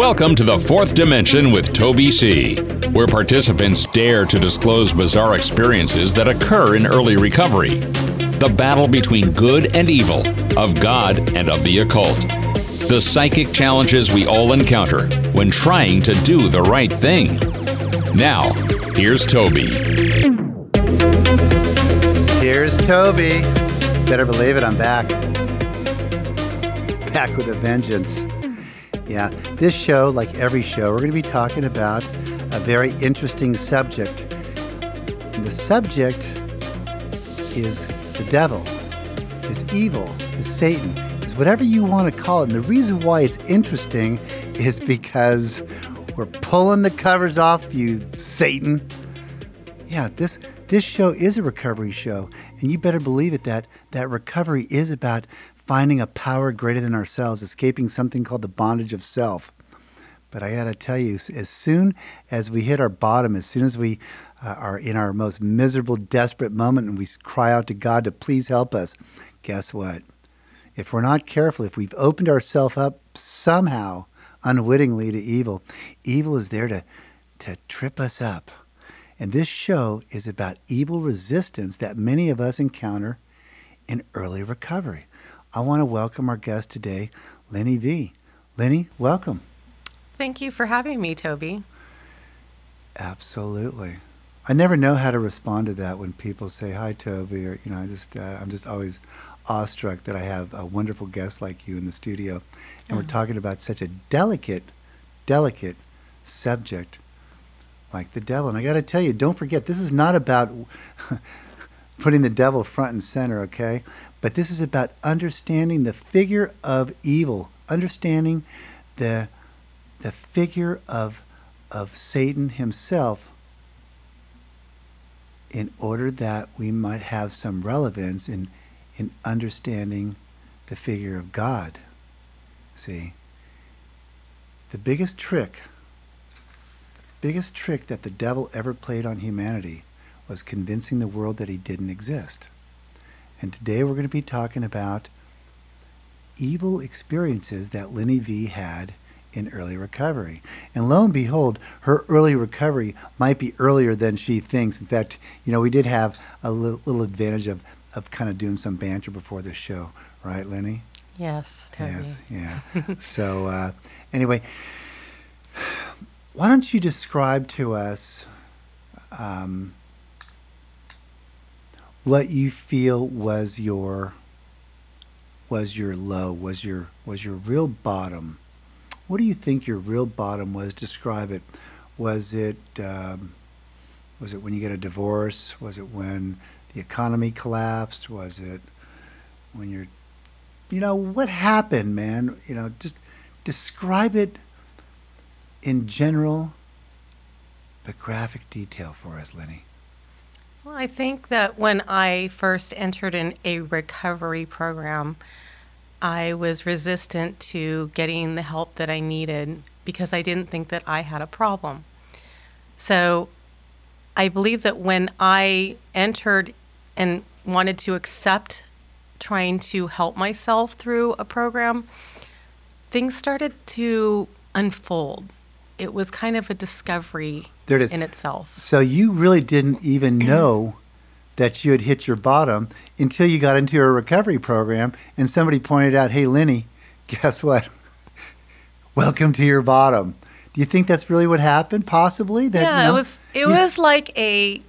Welcome to the fourth dimension with Toby C., where participants dare to disclose bizarre experiences that occur in early recovery. The battle between good and evil, of God and of the occult. The psychic challenges we all encounter when trying to do the right thing. Now, here's Toby. Here's Toby. Better believe it, I'm back. Back with a vengeance. Yeah, this show, like every show, we're going to be talking about a very interesting subject. And the subject is the devil, is evil, is Satan, is whatever you want to call it. And the reason why it's interesting is because we're pulling the covers off you, Satan. Yeah, this this show is a recovery show, and you better believe it that that recovery is about finding a power greater than ourselves, escaping something called the bondage of self. But I got to tell you, as soon as we hit our bottom, as soon as we uh, are in our most miserable, desperate moment and we cry out to God to please help us, guess what? If we're not careful, if we've opened ourselves up somehow unwittingly to evil, evil is there to, to trip us up. And this show is about evil resistance that many of us encounter in early recovery. I want to welcome our guest today, Lenny V. Lenny, welcome. Thank you for having me, Toby. Absolutely. I never know how to respond to that when people say hi, Toby, or you know, I just uh, I'm just always awestruck that I have a wonderful guest like you in the studio, and mm-hmm. we're talking about such a delicate, delicate subject like the devil. And I got to tell you, don't forget, this is not about putting the devil front and center, okay? But this is about understanding the figure of evil, understanding the the figure of of Satan himself in order that we might have some relevance in in understanding the figure of God. See, the biggest trick, the biggest trick that the devil ever played on humanity was convincing the world that he didn't exist. And today we're going to be talking about evil experiences that Lenny V had in early recovery. And lo and behold, her early recovery might be earlier than she thinks. In fact, you know, we did have a little, little advantage of, of kind of doing some banter before the show, right, Lenny? Yes, totally. Yes, yeah. so, uh, anyway, why don't you describe to us um, what you feel was your was your low was your was your real bottom? What do you think your real bottom was? Describe it. Was it um, was it when you get a divorce? Was it when the economy collapsed? Was it when you're you know what happened man? You know just describe it in general but graphic detail for us lenny well, I think that when I first entered in a recovery program, I was resistant to getting the help that I needed because I didn't think that I had a problem. So I believe that when I entered and wanted to accept trying to help myself through a program, things started to unfold. It was kind of a discovery there it is. in itself. So you really didn't even know that you had hit your bottom until you got into a recovery program and somebody pointed out, "Hey, Lenny, guess what? Welcome to your bottom." Do you think that's really what happened? Possibly. That, yeah, you know, it was. It yeah. was like a.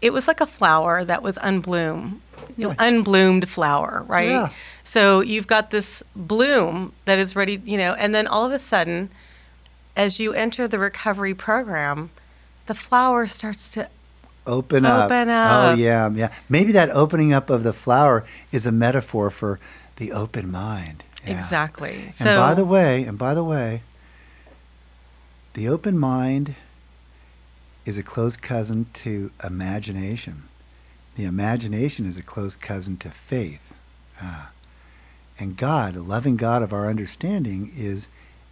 It was like a flower that was unbloomed. Yeah. Unbloomed flower, right? Yeah. So you've got this bloom that is ready, you know, and then all of a sudden, as you enter the recovery program, the flower starts to open up. Open up. Oh yeah, yeah. Maybe that opening up of the flower is a metaphor for the open mind. Yeah. Exactly. And so, by the way, and by the way, the open mind is a close cousin to imagination. The imagination is a close cousin to faith. Ah. And God, the loving God of our understanding, is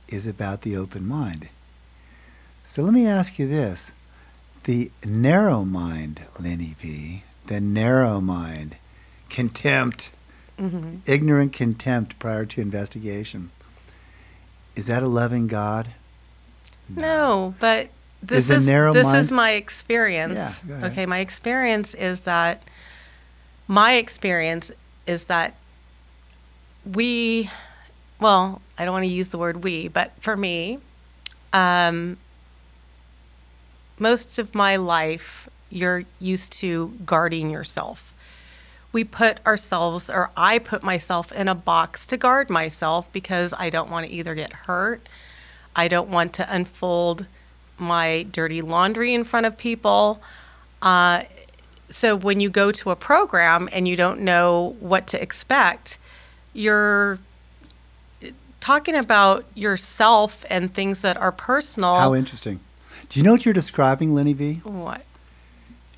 is about the open mind. So let me ask you this the narrow mind, Lenny V, the narrow mind, contempt, mm-hmm. ignorant contempt prior to investigation. Is that a loving God? No, but this Is is, this mind- is my experience. Yeah, okay, my experience is that my experience is that we well, I don't want to use the word we, but for me, um, most of my life, you're used to guarding yourself. We put ourselves, or I put myself in a box to guard myself because I don't want to either get hurt, I don't want to unfold my dirty laundry in front of people. Uh, so when you go to a program and you don't know what to expect, you're talking about yourself and things that are personal. How interesting. Do you know what you're describing, Lenny V? what?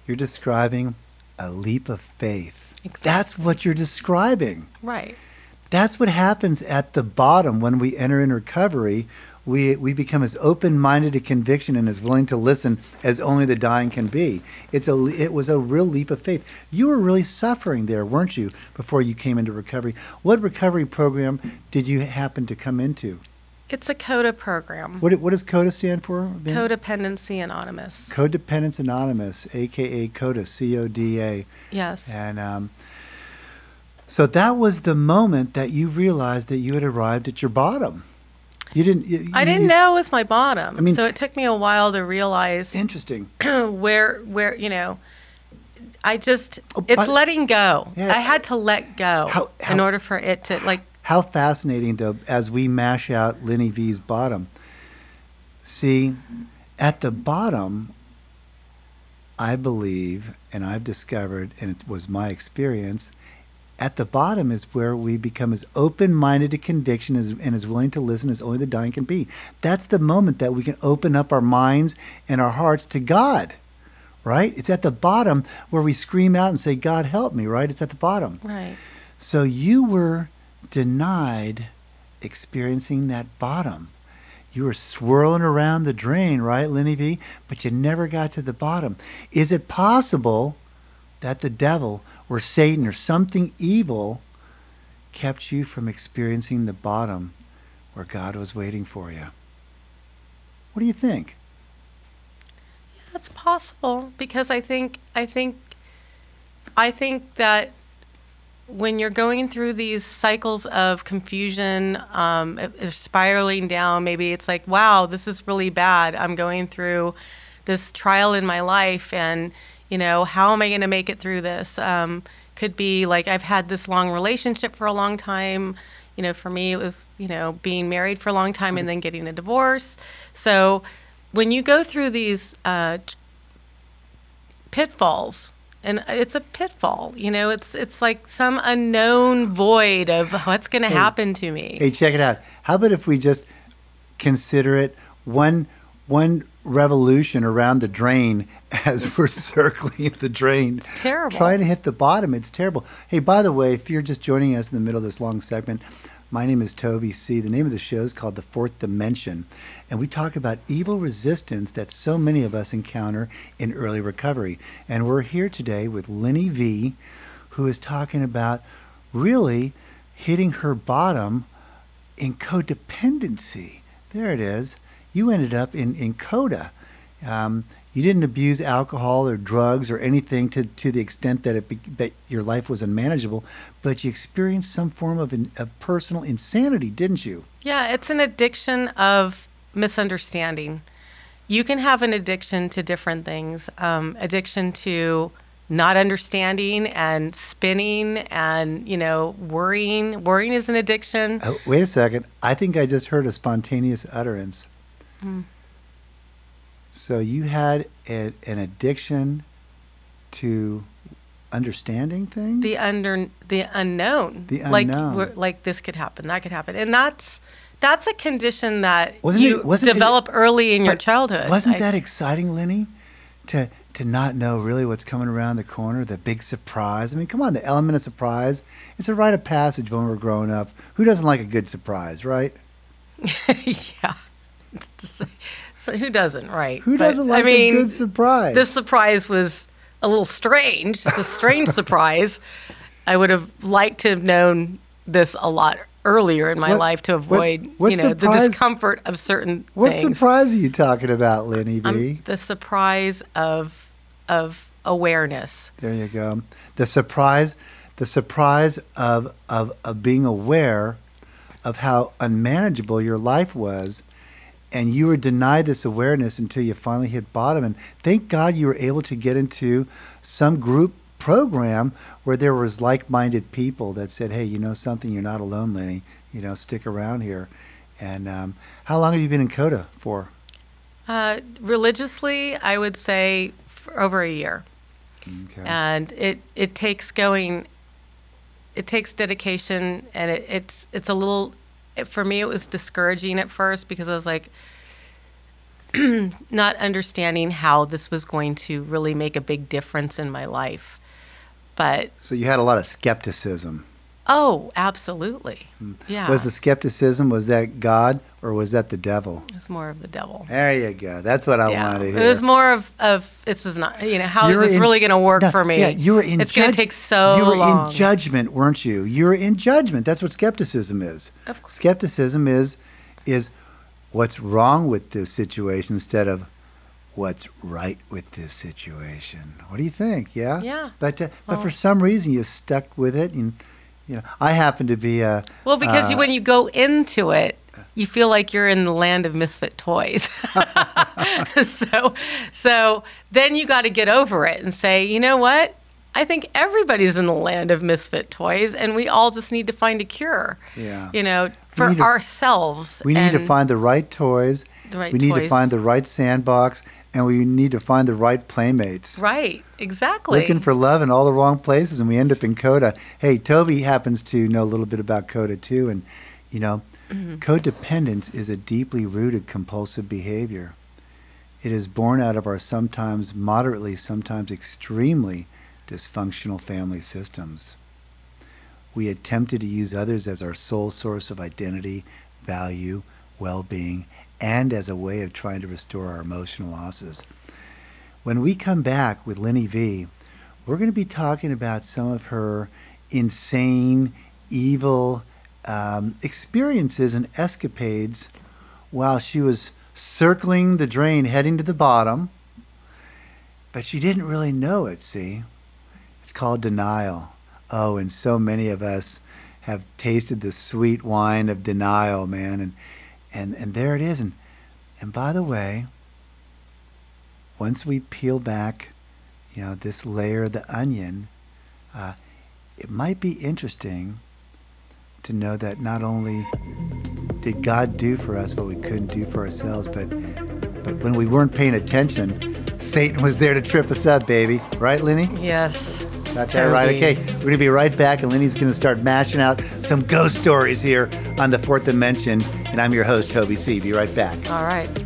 You're describing a leap of faith. Exactly. That's what you're describing. Right. That's what happens at the bottom when we enter in recovery. We, we become as open-minded to conviction and as willing to listen as only the dying can be. It's a it was a real leap of faith. You were really suffering there, weren't you, before you came into recovery? What recovery program did you happen to come into? It's a CODA program. What what does CODA stand for? Ben? Codependency Anonymous. Codependence Anonymous, aka CODA, C-O-D-A. Yes. And um, so that was the moment that you realized that you had arrived at your bottom. You didn't. You, I didn't you- know it was my bottom. I mean- so it took me a while to realize Interesting. where where you know I just Oh, it's letting go. Yeah. I had to let go How- in order for it to like How fascinating, though, as we mash out Lenny V's bottom. See, at the bottom, I believe, and I've discovered, and it was my experience, at the bottom is where we become as open-minded to conviction as, and as willing to listen as only the dying can be. That's the moment that we can open up our minds and our hearts to God, right? It's at the bottom where we scream out and say, God, help me, right? It's at the bottom. right. So you were denied experiencing that bottom. You were swirling around the drain, right, Lenny V? But you never got to the bottom. Is it possible that the devil or Satan or something evil kept you from experiencing the bottom where God was waiting for you? What do you think? That's possible because I think I think I think that when you're going through these cycles of confusion, um, spiraling down, maybe it's like, wow, this is really bad. I'm going through this trial in my life, and you know, how am I going to make it through this? Um, could be like I've had this long relationship for a long time. You know, for me, it was you know being married for a long time and then getting a divorce. So when you go through these uh, pitfalls and it's a pitfall you know it's it's like some unknown void of what's going to happen to me Hey, check it out. How about if we just consider it one one revolution around the drain as we're circling the drain. It's terrible. Trying to hit the bottom. It's terrible. Hey, by the way, if you're just joining us in the middle of this long segment, my name is Toby C. The name of the show is called The Fourth Dimension, and we talk about evil resistance that so many of us encounter in early recovery. And we're here today with Lenny V, who is talking about really hitting her bottom in codependency. There it is. You ended up in, in coda. Um, you didn't abuse alcohol or drugs or anything to, to the extent that it be, that your life was unmanageable, but you experienced some form of, in, of personal insanity, didn't you? yeah it's an addiction of misunderstanding you can have an addiction to different things um, addiction to not understanding and spinning and you know worrying worrying is an addiction Oh, wait a second. I think I just heard a spontaneous utterance. So you had a, an addiction to understanding things? the under the unknown The like unknown. we're- like this could happen that could happen and that's that's a condition that Wasn't you it- wasn't it- develop early in your childhood Wasn't I- that exciting, Lenny? To to not know really what's coming around the corner, the big surprise. I mean, come on, the element of surprise. It's a rite of passage when we're growing up. Who doesn't like a good surprise, right? yeah who doesn't right Who doesn't like I mean, a good surprise? this surprise was a little strange it's a strange surprise i would have liked to have known this a lot earlier in my What- life to avoid, what you know, the discomfort of certain What things. surprise are you talking about, Lenny Um, the surprise of of awareness. There you go. The surprise, the surprise of, of, of being aware of how unmanageable your life was. And you were denied this awareness until you finally hit bottom. And thank God you were able to get into some group program where there was like-minded people that said, "Hey, you know something? You're not alone, Lenny. You know, stick around here." And um, how long have you been in Coda for? Uh, religiously, I would say over a year. Okay. and it it takes going it takes dedication and it, it's it's a little it, for me it was discouraging at first because i was like not understanding how this was going to really make a big difference in my life but so you had a lot of skepticism. Oh absolutely yeah Was the skepticism was that God or was that the devil? it was more of the devil There you go. That's what I yeah, wanted to hear. it was more of, of this is not you know how is this in- really going to work No, for me Yeah, you were in. it's going to take so You were long in judgment, weren't you? You were in judgment. That's what skepticism is. Of course. Skepticism is is what's wrong with this situation instead of what's right with this situation. What do you think? Yeah. Yeah. But uh, but for some reason you stuck with it, and you know I happen to be a. Well, because you, uh, when you go into it, you feel like you're in the land of misfit toys. so, so then you got to get over it and say, you know what? I think everybody's in the land of misfit toys, and we all just need to find a cure. Yeah. You know, for to- ourselves. We need to find the right toys. the right we need to find the right sandbox, and we need to find the right playmates. right. Exactly. Looking for love in all the wrong places, and we end up in Coda. Hey, Toby happens to know a little bit about Coda too, and you know, Mm-hmm. codependence is a deeply rooted compulsive behavior. It is born out of our sometimes moderately, sometimes extremely dysfunctional family systems. We attempted to use others as our sole source of identity, value, well being, and as a way of trying to restore our emotional losses. When we come back with Lenny V, we're going to be talking about some of her insane, evil um, experiences and escapades while she was circling the drain heading to the bottom. But she didn't really know it, see? It's called denial. Oh, and so many of us have tasted the sweet wine of denial, man. And, and, and there it is. And, and by the way, once we peel back, you know, this layer of the onion, uh, it might be interesting to know that not only did God do for us what we couldn't do for ourselves, but but when we weren't paying attention, Satan was there to trip us up, baby. Right, Lenny? yes. That's that right. Okay, we're gonna be right back, and Lenny's gonna start mashing out some ghost stories here on the Fourth Dimension. And I'm your host, Toby C. Be right back. All right.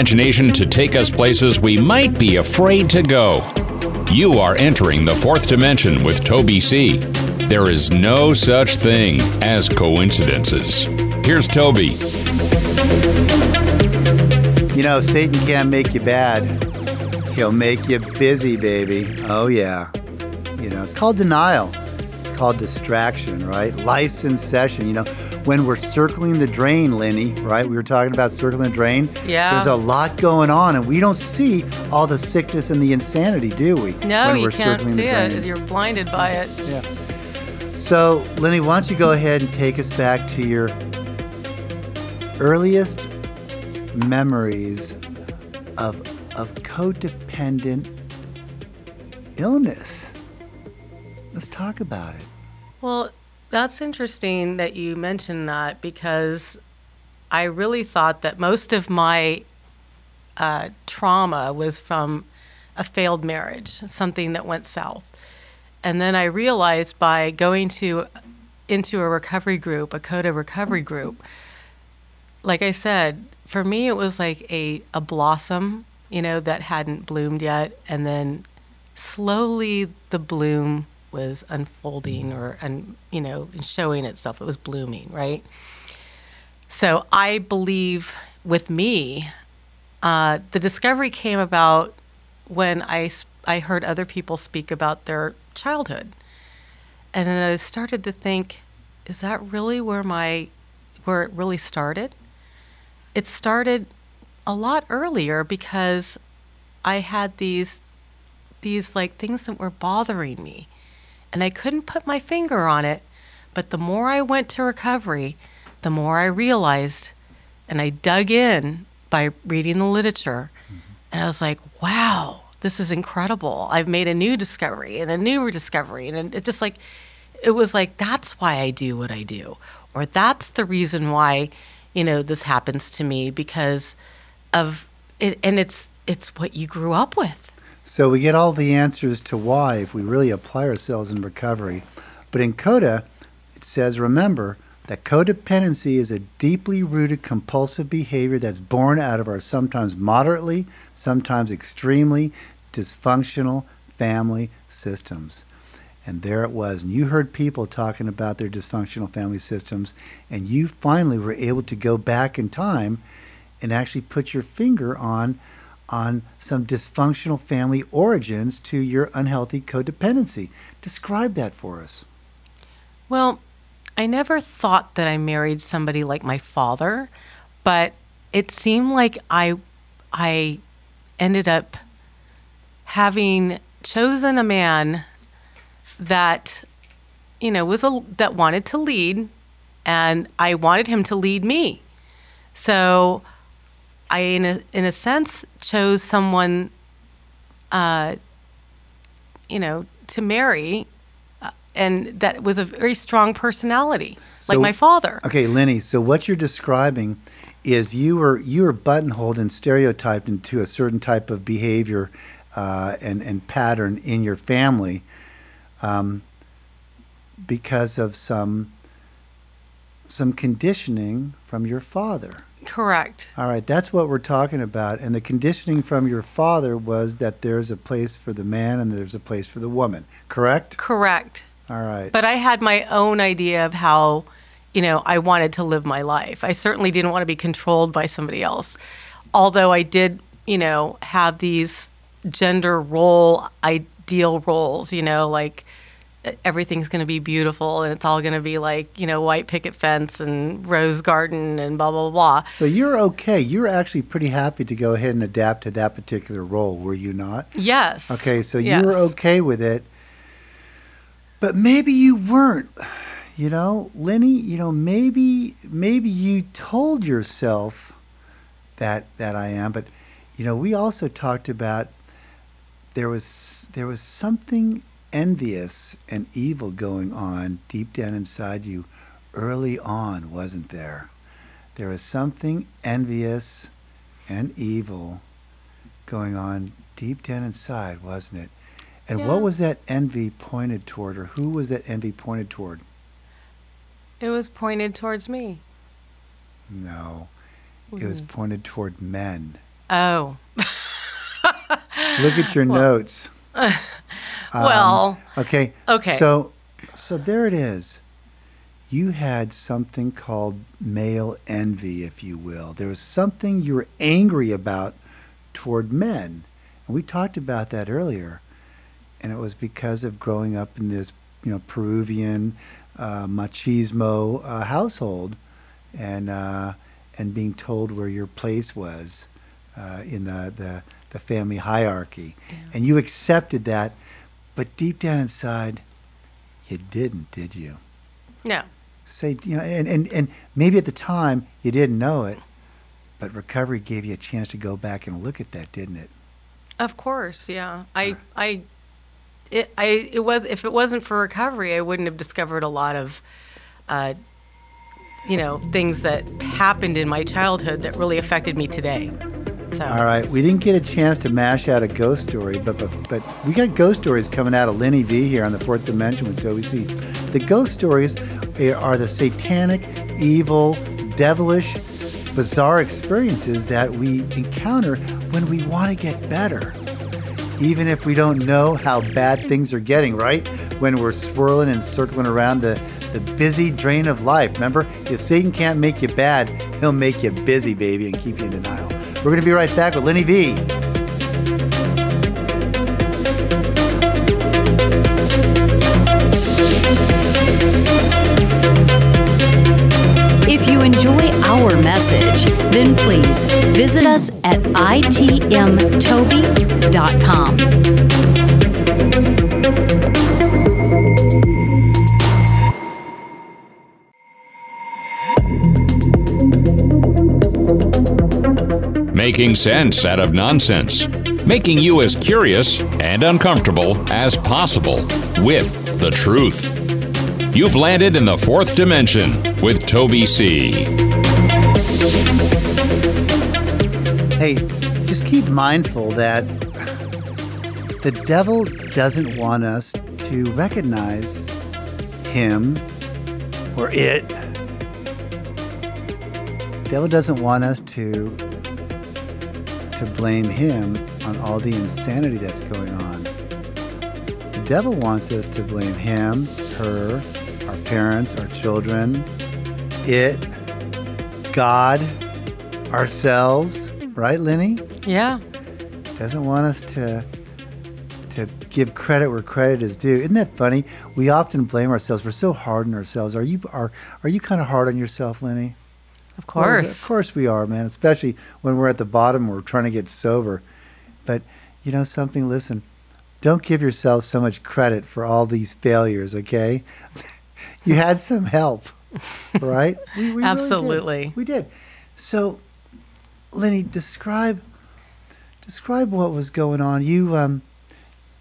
Imagination to take us places we might be afraid to go. You are entering the fourth dimension with Toby C. There is no such thing as coincidences. Here's Toby. You know, Satan can't make you bad. He'll make you busy, baby. Oh, yeah. You know, it's called denial. It's called distraction, right? License session. You know, when we're circling the drain, Lenny, right? We were talking about circling the drain. Yeah. There's a lot going on, and we don't see all the sickness and the insanity, do we? No, when you we're can't circling see the it. You're blinded by it. Yeah. So, Lenny, why don't you go ahead and take us back to your earliest memories of of codependent illness? Let's talk about it. Well, That's interesting that you mentioned that because I really thought that most of my uh, trauma was from a failed marriage, something that went south. And then I realized by going to into a recovery group, a CODA recovery group, like I said, for me it was like a, a blossom, you know, that hadn't bloomed yet, and then slowly the bloom was unfolding or and you know showing itself. It was blooming, right? So I believe with me, uh, the discovery came about when I I heard other people speak about their childhood, and then I started to think, is that really where my where it really started? It started a lot earlier because I had these these like things that were bothering me and I couldn't put my finger on it. But the more I went to recovery, the more I realized, and I dug in by reading the literature, mm-hmm. and I was like, wow, this is incredible. I've made a new discovery and a new discovery. And it just like, it was like, that's why I do what I do. Or that's the reason why, you know, this happens to me because of it. And it's, it's what you grew up with. So we get all the answers to why if we really apply ourselves in recovery. But in CODA, it says remember that codependency is a deeply rooted compulsive behavior that's born out of our sometimes moderately, sometimes extremely dysfunctional family systems. And there it was. And you heard people talking about their dysfunctional family systems, and you finally were able to go back in time and actually put your finger on on some dysfunctional family origins to your unhealthy codependency. Describe that for us. Well, I never thought that I married somebody like my father, but it seemed like I I ended up having chosen a man that you know was a that wanted to lead and I wanted him to lead me. So I, in a, in a sense, chose someone, uh, you know, to marry, uh, and that was a very strong personality, so, like my father. Okay, Lenny. So what you're describing is you were you were buttonholed and stereotyped into a certain type of behavior uh, and and pattern in your family, um, because of some some conditioning from your father. Correct. All right, that's what we're talking about. And the conditioning from your father was that there's a place for the man and there's a place for the woman, correct? Correct. All right. But I had my own idea of how, you know, I wanted to live my life. I certainly didn't want to be controlled by somebody else. Although I did, you know, have these gender role ideal roles, you know, like everything's going to be beautiful and it's all going to be like you know white picket fence and rose garden and blah blah blah. So you're okay. You're actually pretty happy to go ahead and adapt to that particular role were you not? Yes. Okay so yes. you were okay with it. But maybe you weren't you know? Lenny you know maybe maybe you told yourself that that i am but you know we also talked about there was there was something envious and evil going on deep down inside you early on, wasn't there? There was something envious and evil going on deep down inside, wasn't it? And yeah. what was that envy pointed toward, or who was that envy pointed toward? It was pointed towards me. No, it was mm-hmm. pointed toward men. Oh. Look at your well, notes. well, um, okay. Okay. So, so there it is. You had something called male envy, if you will. There was something you were angry about toward men, and we talked about that earlier. And it was because of growing up in this, you know, Peruvian uh, machismo uh, household, and uh, and being told where your place was uh, in the, the the family hierarchy, yeah. and you accepted that but deep down inside, you didn't, did you? No. Say, you know, and, and, and maybe at the time you didn't know it, but recovery gave you a chance to go back and look at that, didn't it? Of course, yeah. I, I, it, I it was if it wasn't for recovery, I wouldn't have discovered a lot of, uh, you know, things that happened in my childhood that really affected me today. So. All right, we didn't get a chance to mash out a ghost story, but but, but we got ghost stories coming out of Lenny V here on the Fourth Dimension with Toby C. The ghost stories eh, are the satanic, evil, devilish, bizarre experiences that we encounter when we want to get better. Even if we don't know how bad things are getting, right? When we're swirling and circling around the, the busy drain of life. Remember, if Satan can't make you bad, he'll make you busy, baby, and keep you in denial. We're going to be right back with Lenny V. If you enjoy our message, then please visit us at itmtoby.com. Making sense out of nonsense. Making you as curious and uncomfortable as possible with the truth. You've landed in the fourth dimension with Toby C. Hey, just keep mindful that the devil doesn't want us to recognize him or it. The devil doesn't want us to to blame him on all the insanity that's going on. The devil wants us to blame him, her, our parents, our children, it, God, ourselves, right, Lenny? Yeah. Doesn't want us to to give credit where credit is due. Isn't that funny? We often blame ourselves. We're so hard on ourselves. Are you are are you kind of hard on yourself, Lenny? Of Well, course. of course we are, man. Especially when we're at the bottom, we're trying to get sober. But you know something? Listen, don't give yourself so much credit for all these failures. Okay, you had some help, right? We, we really did. Absolutely. we did. So, Lenny, describe describe what was going on. You um.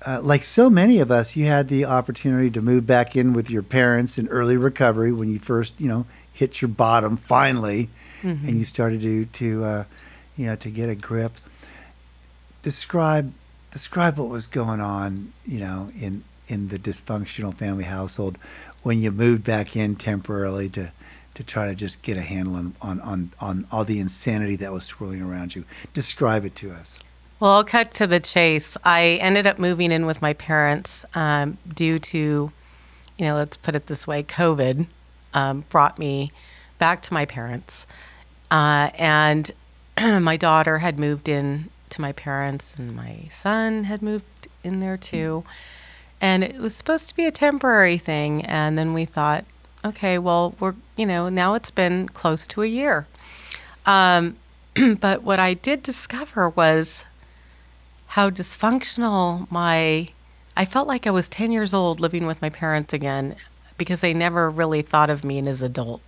Uh, like so many of us, you had the opportunity to move back in with your parents in early recovery when you first, you know, hit your bottom finally, and you started to to uh, you know to get a grip. Describe describe what was going on, you know, in in the dysfunctional family household when you moved back in temporarily to to try to just get a handle on on on, on all the insanity that was swirling around you. Describe it to us. Well, I'll cut to the chase. I ended up moving in with my parents um, due to, you know, let's put it this way COVID um, brought me back to my parents. Uh, and my daughter had moved in to my parents, and my son had moved in there too. And it was supposed to be a temporary thing. And then we thought, okay, well, we're, you know, now it's been close to a year. Um, but what I did discover was how dysfunctional my I felt like I was 10 years old living with my parents again because they never really thought of me as adult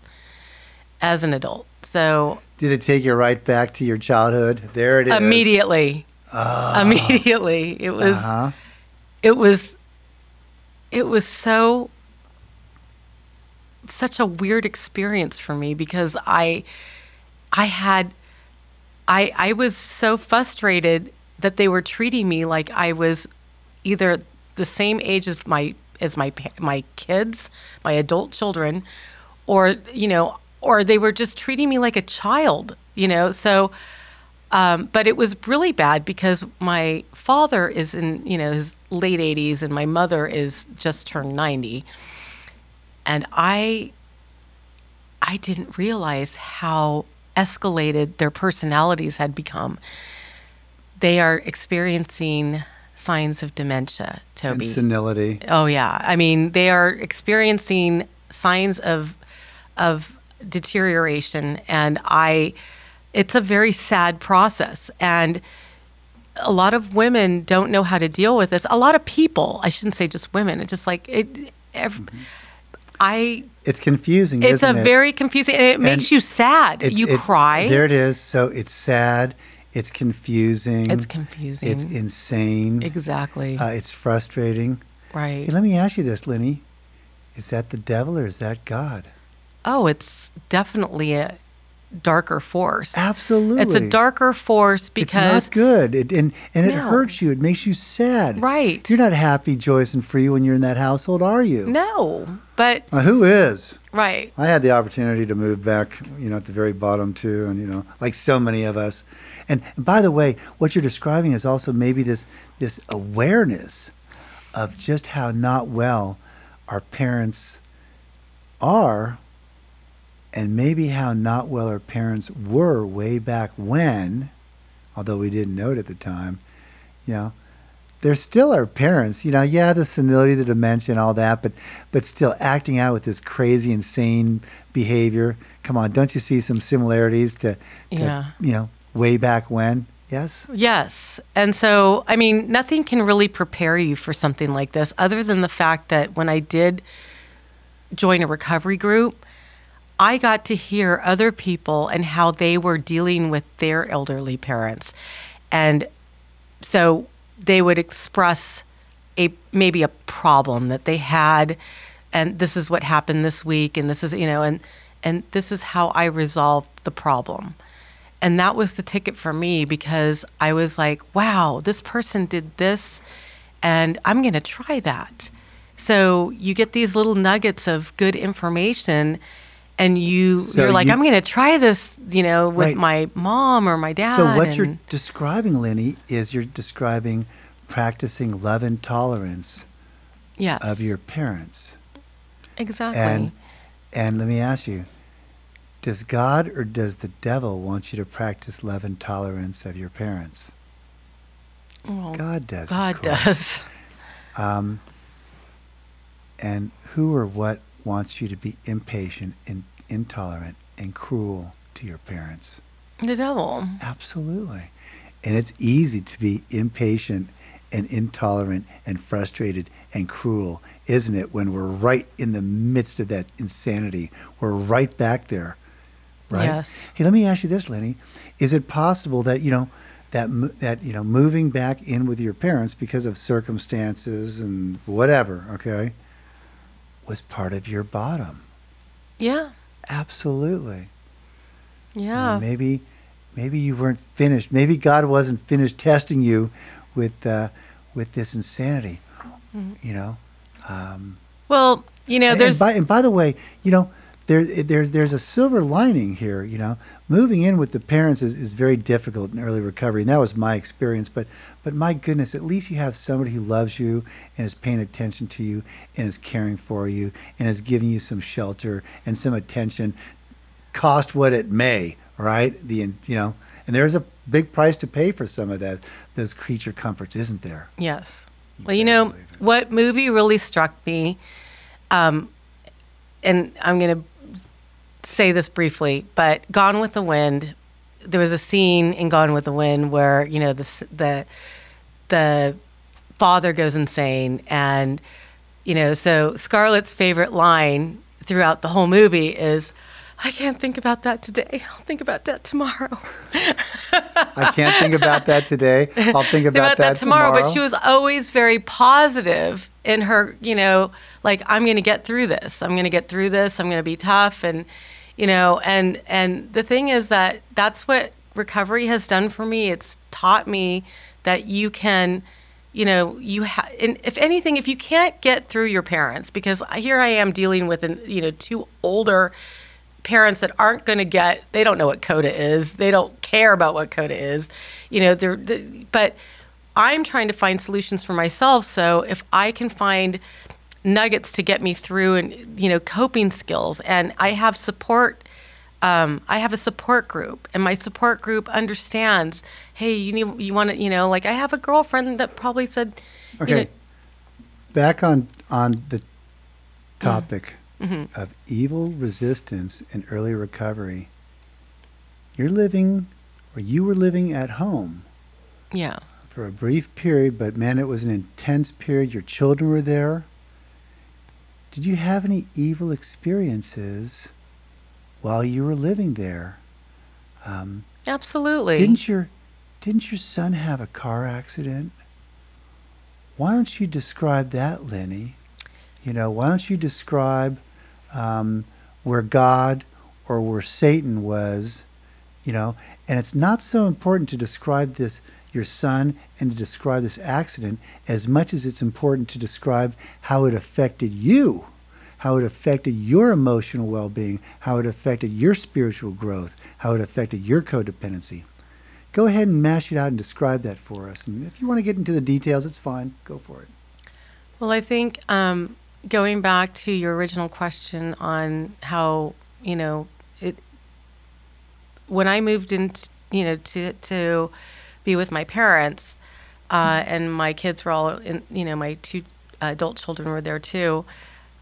as an adult. So Did it take you right back to your childhood? There it is. immediately immediately it was Uh-huh. it was it was so such a weird experience for me because I I had I I was so frustrated that they were treating me like I was either the same age as my as my my kids, my adult children, or you know, or they were just treating me like a child, you know. So, um, but it was really bad because my father is in you know his late 80s and my mother is just turned 90, and I I didn't realize how escalated their personalities had become. They are experiencing signs of dementia, And Toby. senility. Oh yeah. I mean, they are experiencing signs of of deterioration and I it's a very sad process and a lot of women don't know how to deal with this. A lot of people, I shouldn't say just women, it's just like it ev- mm-hmm. I It's confusing. it's a it? very confusing and it makes you sad. You cry. There it is. So it's sad. It's confusing. it's confusing. It's insane. exactly. Uh, it's frustrating. Right. Hey, let me ask you this, Lenny. Is that the devil or is that God? Oh, it's definitely a darker force. Absolutely. It's a darker force because It's not good. It, and and it No. hurts you. It makes you sad. right. You're not happy, joyous, and free when you're in that household, are you? no, but Uh, who is? right. I had the opportunity to move back, you know, at the very bottom too, and you know, like so many of us. And, and by the way, what you're describing is also maybe this this awareness of just how not well our parents are, and maybe how not well our parents were way back when, although we didn't know it at the time. You know, they're still our parents. You know, yeah, the senility, the dementia, and all that, but but still acting out with this crazy, insane behavior. Come on, don't you see some similarities to, to Yeah. you know, way back when? Yes. Yes. And so, I mean, nothing can really prepare you for something like this other than the fact that when I did join a recovery group, I got to hear other people and how they were dealing with their elderly parents. And so they would express a maybe a problem that they had and this is what happened this week and this is you know and and this is how I resolved the problem. And that was the ticket for me because I was like, wow, this person did this and I'm going to try that. So you get these little nuggets of good information and you So you're like you- I'm going to try this, you know, with Right. my mom or my dad. So what you're describing, Lenny, is you're describing practicing love and tolerance yes. of your parents. Exactly. And and let me ask you, does God or does the devil want you to practice love and tolerance of your parents? Well, God does. God does. Um, and who or what wants you to be impatient and intolerant and cruel to your parents? The devil. Absolutely. And it's easy to be impatient and intolerant and frustrated and cruel, isn't it, when we're right in the midst of that insanity? We're right back there. Right? Yes. Hey, let me ask you this, Lenny. Is it possible that, you know, that that you know moving back in with your parents because of circumstances and whatever, okay, was part of your bottom? Yeah. Absolutely. Yeah. maybe, maybe you weren't finished. Maybe God wasn't finished testing you with uh, with this insanity. Mm-hmm. You know. Um, Well, you know, and, there's and by and by the way, you know, there there's there's a silver lining here. You know, moving in with the parents is, is very difficult in early recovery, and that was my experience. But but my goodness, at least you have somebody who loves you and is paying attention to you and is caring for you and is giving you some shelter and some attention, cost what it may. Right? The you know, and there's a big price to pay for some of that those creature comforts, isn't there? yes. Well, you know, what movie really struck me, um, and I'm going to say this briefly, but Gone with the Wind, there was a scene in Gone with the Wind where, you know, the, the, the father goes insane. And, you know, so Scarlett's favorite line throughout the whole movie is, I can't think about that today. I'll think about that tomorrow. I can't think about that today. I'll think about, that, tomorrow, But she was always very positive in her, you know, like I'm going to get through this. I'm going to get through this. I'm going to be tough, and you know, and and the thing is that that's what recovery has done for me. It's taught me that you can. You know, you ha- and if anything, if you can't get through your parents, because here I am dealing with, an, you know, two older parents that aren't going to get they don't know what coda is they don't care about what coda is you know they're, they but i'm trying to find solutions for myself so if i can find nuggets to get me through and you know coping skills and i have support um, i have a support group and my support group understands hey you need you want to you know like i have a girlfriend that probably said you Okay. know, Back on on the topic Mm-hmm. of evil resistance and early recovery. You're living, or you were living at home yeah for a brief period, but man, it was an intense period. Your children were there. Did you have any evil experiences while you were living there? Um, absolutely didn't your didn't your son have a car accident? why don't you describe that, Lenny? You know, why don't you describe um, where God or where Satan was? You know, and it's not so important to describe this your son and to describe this accident as much as it's important to describe how it affected you, how it affected your emotional well being, how it affected your spiritual growth, how it affected your codependency. Go ahead and mash it out and describe that for us. And if you want to get into the details, it's fine. Go for it. Well, I think um, going back to your original question on how, you know, it, when I moved into, you know, to, to, be with my parents, uh, and my kids were all in. You know, my two adult children were there too.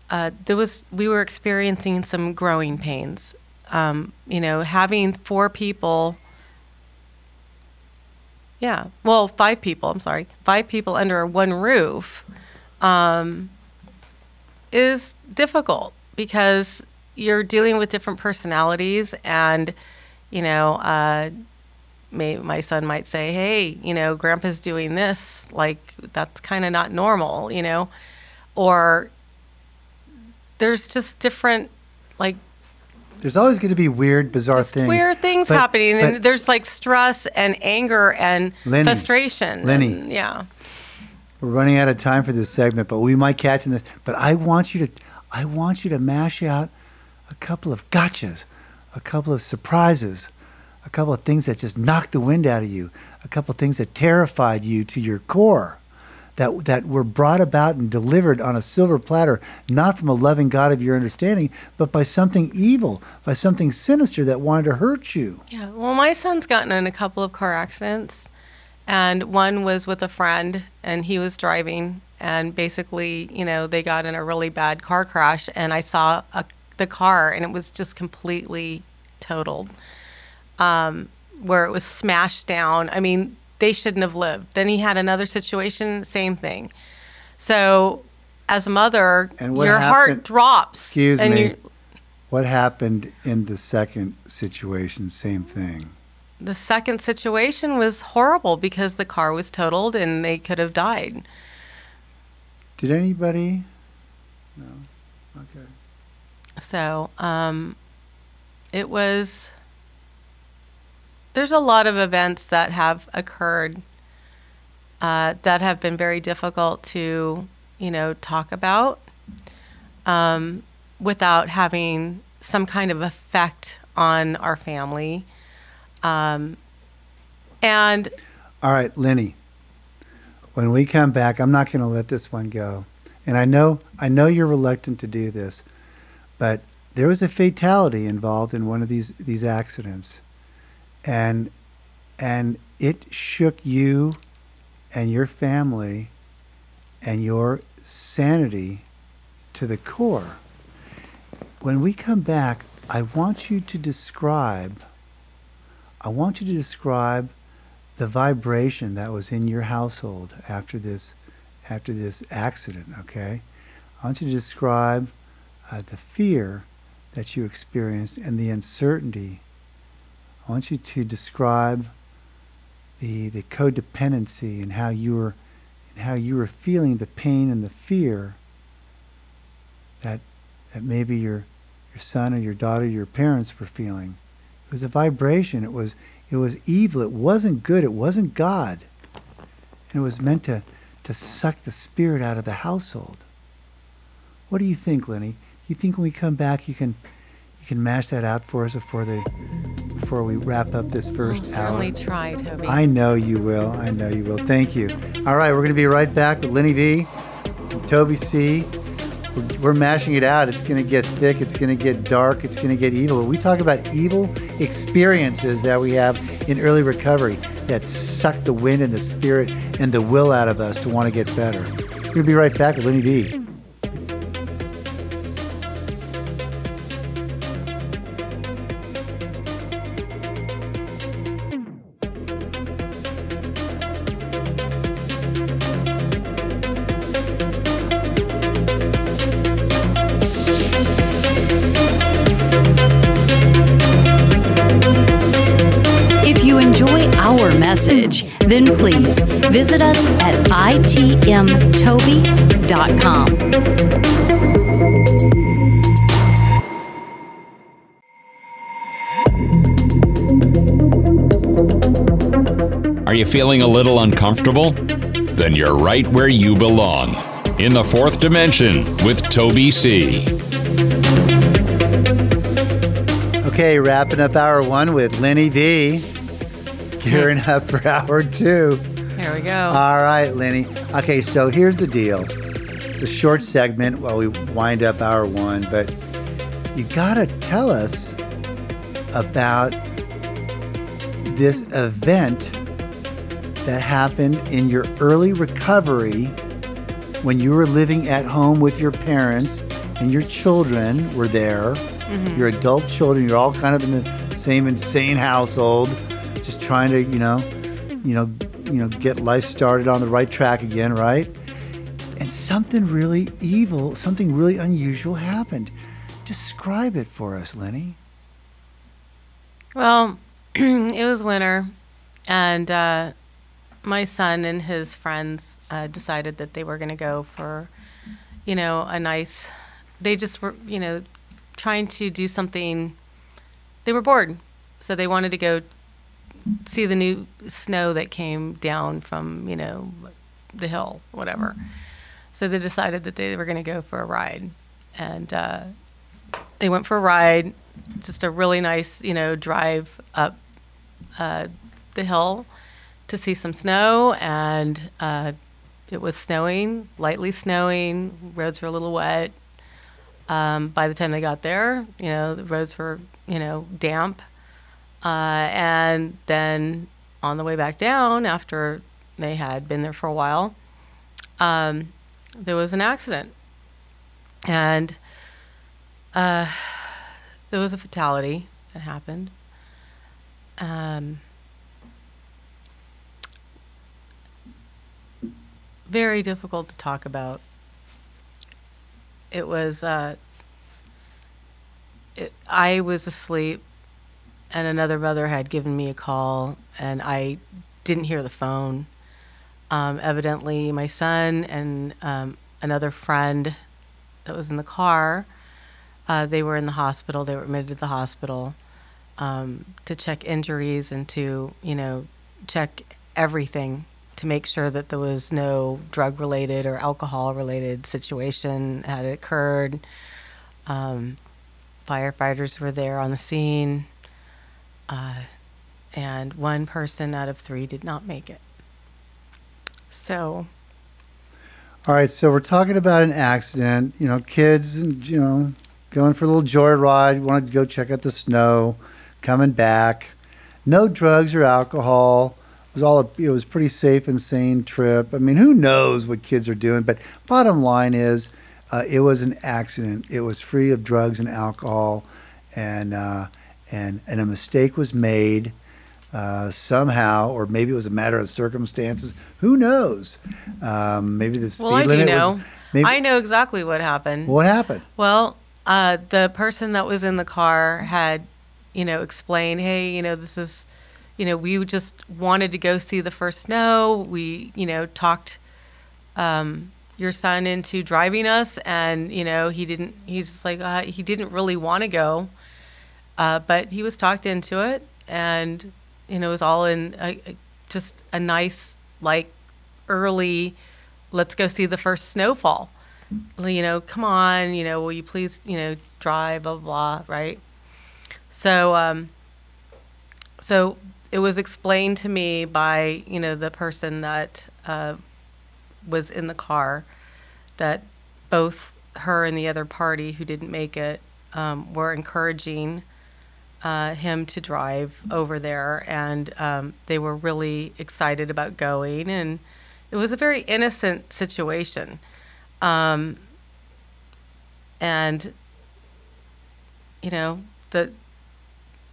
Uh, there was we were experiencing some growing pains. Um, you know, having four people. Yeah, well, five people. I'm sorry, five people under one roof um, is difficult because you're dealing with different personalities and you know uh, may, my son might say, "Hey, you know, Grandpa's doing this. Like that's kind of not normal, you know," or there's just different, like. There's always going to be weird, bizarre things. Weird things but, happening, but and there's like stress and anger and Lenny, frustration. Lenny, and, yeah. We're running out of time for this segment, but we might catch in this. But I want you to, I want you to mash out a couple of gotchas, a couple of surprises a couple of things that just knocked the wind out of you, a couple of things that terrified you to your core, that, that were brought about and delivered on a silver platter, not from a loving God of your understanding, but by something evil, by something sinister that wanted to hurt you. Yeah, well, my son's gotten in a couple of car accidents, and one was with a friend, and he was driving, and basically, you know, they got in a really bad car crash, and I saw a, the car, and it was just completely totaled um, where it was smashed down. I mean, they shouldn't have lived. Then he had another situation, same thing. So, as a mother, your happened, heart drops. Excuse me. What happened in the second situation? Same thing. The second situation was horrible because the car was totaled and they could have died. Did anybody? No. Okay. So, um, it was there's a lot of events that have occurred uh, that have been very difficult to, you know, talk about um, without having some kind of effect on our family. Um, and all right, Lenny. When we come back, I'm not going to let this one go. And I know I know you're reluctant to do this, but there was a fatality involved in one of these these accidents and and it shook you and your family and your sanity to the core. When we come back, I want you to describe I want you to describe the vibration that was in your household after this after this accident, okay? I want you to describe uh, the fear that you experienced and the uncertainty I want you to describe the the codependency and how you were and how you were feeling the pain and the fear that that maybe your your son or your daughter, your parents were feeling. It was a vibration. It was it was evil. It wasn't good. It wasn't God. And it was meant to to suck the spirit out of the household. What do you think, Lenny? You think when we come back you can you can mash that out for us before they before we wrap up this 1st I'll hour? certainly try, Toby. I know you will. I know you will. Thank you. All right, we're going to be right back with Lenny V, Toby C. We're, we're mashing it out. It's going to get thick. It's going to get dark. It's going to get evil. We talk about evil experiences that we have in early recovery that suck the wind and the spirit and the will out of us to want to get better. We'll be right back with Lenny V. feeling a little uncomfortable? Then you're right where you belong in the fourth dimension with Toby C. Okay, wrapping up hour one with Lenny V. Gearing up for hour two. Here we go. All right, Lenny. Okay, so here's the deal. It's a short segment while we wind up hour one, but you gotta tell us about this event that happened in your early recovery when you were living at home with your parents and your children were there. Your adult children, you're all kind of in the same insane household, just trying to, you know, you know, you know, get life started on the right track again, right? And something really evil, something really unusual happened. Describe it for us, Lenny. Well, it was winter, and uh, my son and his friends uh, decided that they were going to go for, you know, a nice. They just were, you know, trying to do something. They were bored, so they wanted to go see the new snow that came down from, you know, the hill, whatever. So they decided that they were going to go for a ride, and uh, they went for a ride. Just a really nice, you know, drive up uh, the hill to see some snow, and uh, it was snowing, lightly snowing. Roads were a little wet. Um, by the time they got there, you know, the roads were, you know, damp. Uh, and then on the way back down, after they had been there for a while, um, there was an accident. And uh, there was a fatality that happened. Um, very difficult to talk about. It was, uh, it, I was asleep, and another mother had given me a call, and I didn't hear the phone. Um, evidently, my son and um, another friend that was in the car, uh, they were in the hospital. They were admitted to the hospital um, to check injuries and to, you know, check everything to make sure that there was no drug related or alcohol related situation had occurred. Um, firefighters were there on the scene, uh, and one person out of three did not make it. So, All right, so we're talking about an accident. You know, kids, you know, going for a little joyride. Wanted to go check out the snow, coming back. No drugs or alcohol. It was all. A, it was pretty safe and sane trip. I mean, who knows what kids are doing? But bottom line is, uh, it was an accident. It was free of drugs and alcohol, and uh, and and a mistake was made. Uh, somehow, or maybe it was a matter of circumstances. Who knows? Um, maybe the speed well, I do limit know. was. Maybe, I know exactly what happened. what happened? Well, uh, the person that was in the car had, you know, explained, hey, you know, this is, you know, we just wanted to go see the first snow. We, you know, talked um, your son into driving us, and you know, he didn't. He's like uh, he didn't really want to go, uh, but he was talked into it, and you know, it was all in a, a- just a nice, like, early. Let's go see the first snowfall you know, come on, you know, will you please, you know, drive, blah, blah, blah, right? So, um, so it was explained to me by, you know, the person that uh, was in the car that both her and the other party who didn't make it um, were encouraging uh, him to drive over there, and um, they were really excited about going, and it was a very innocent situation. Um, and you know the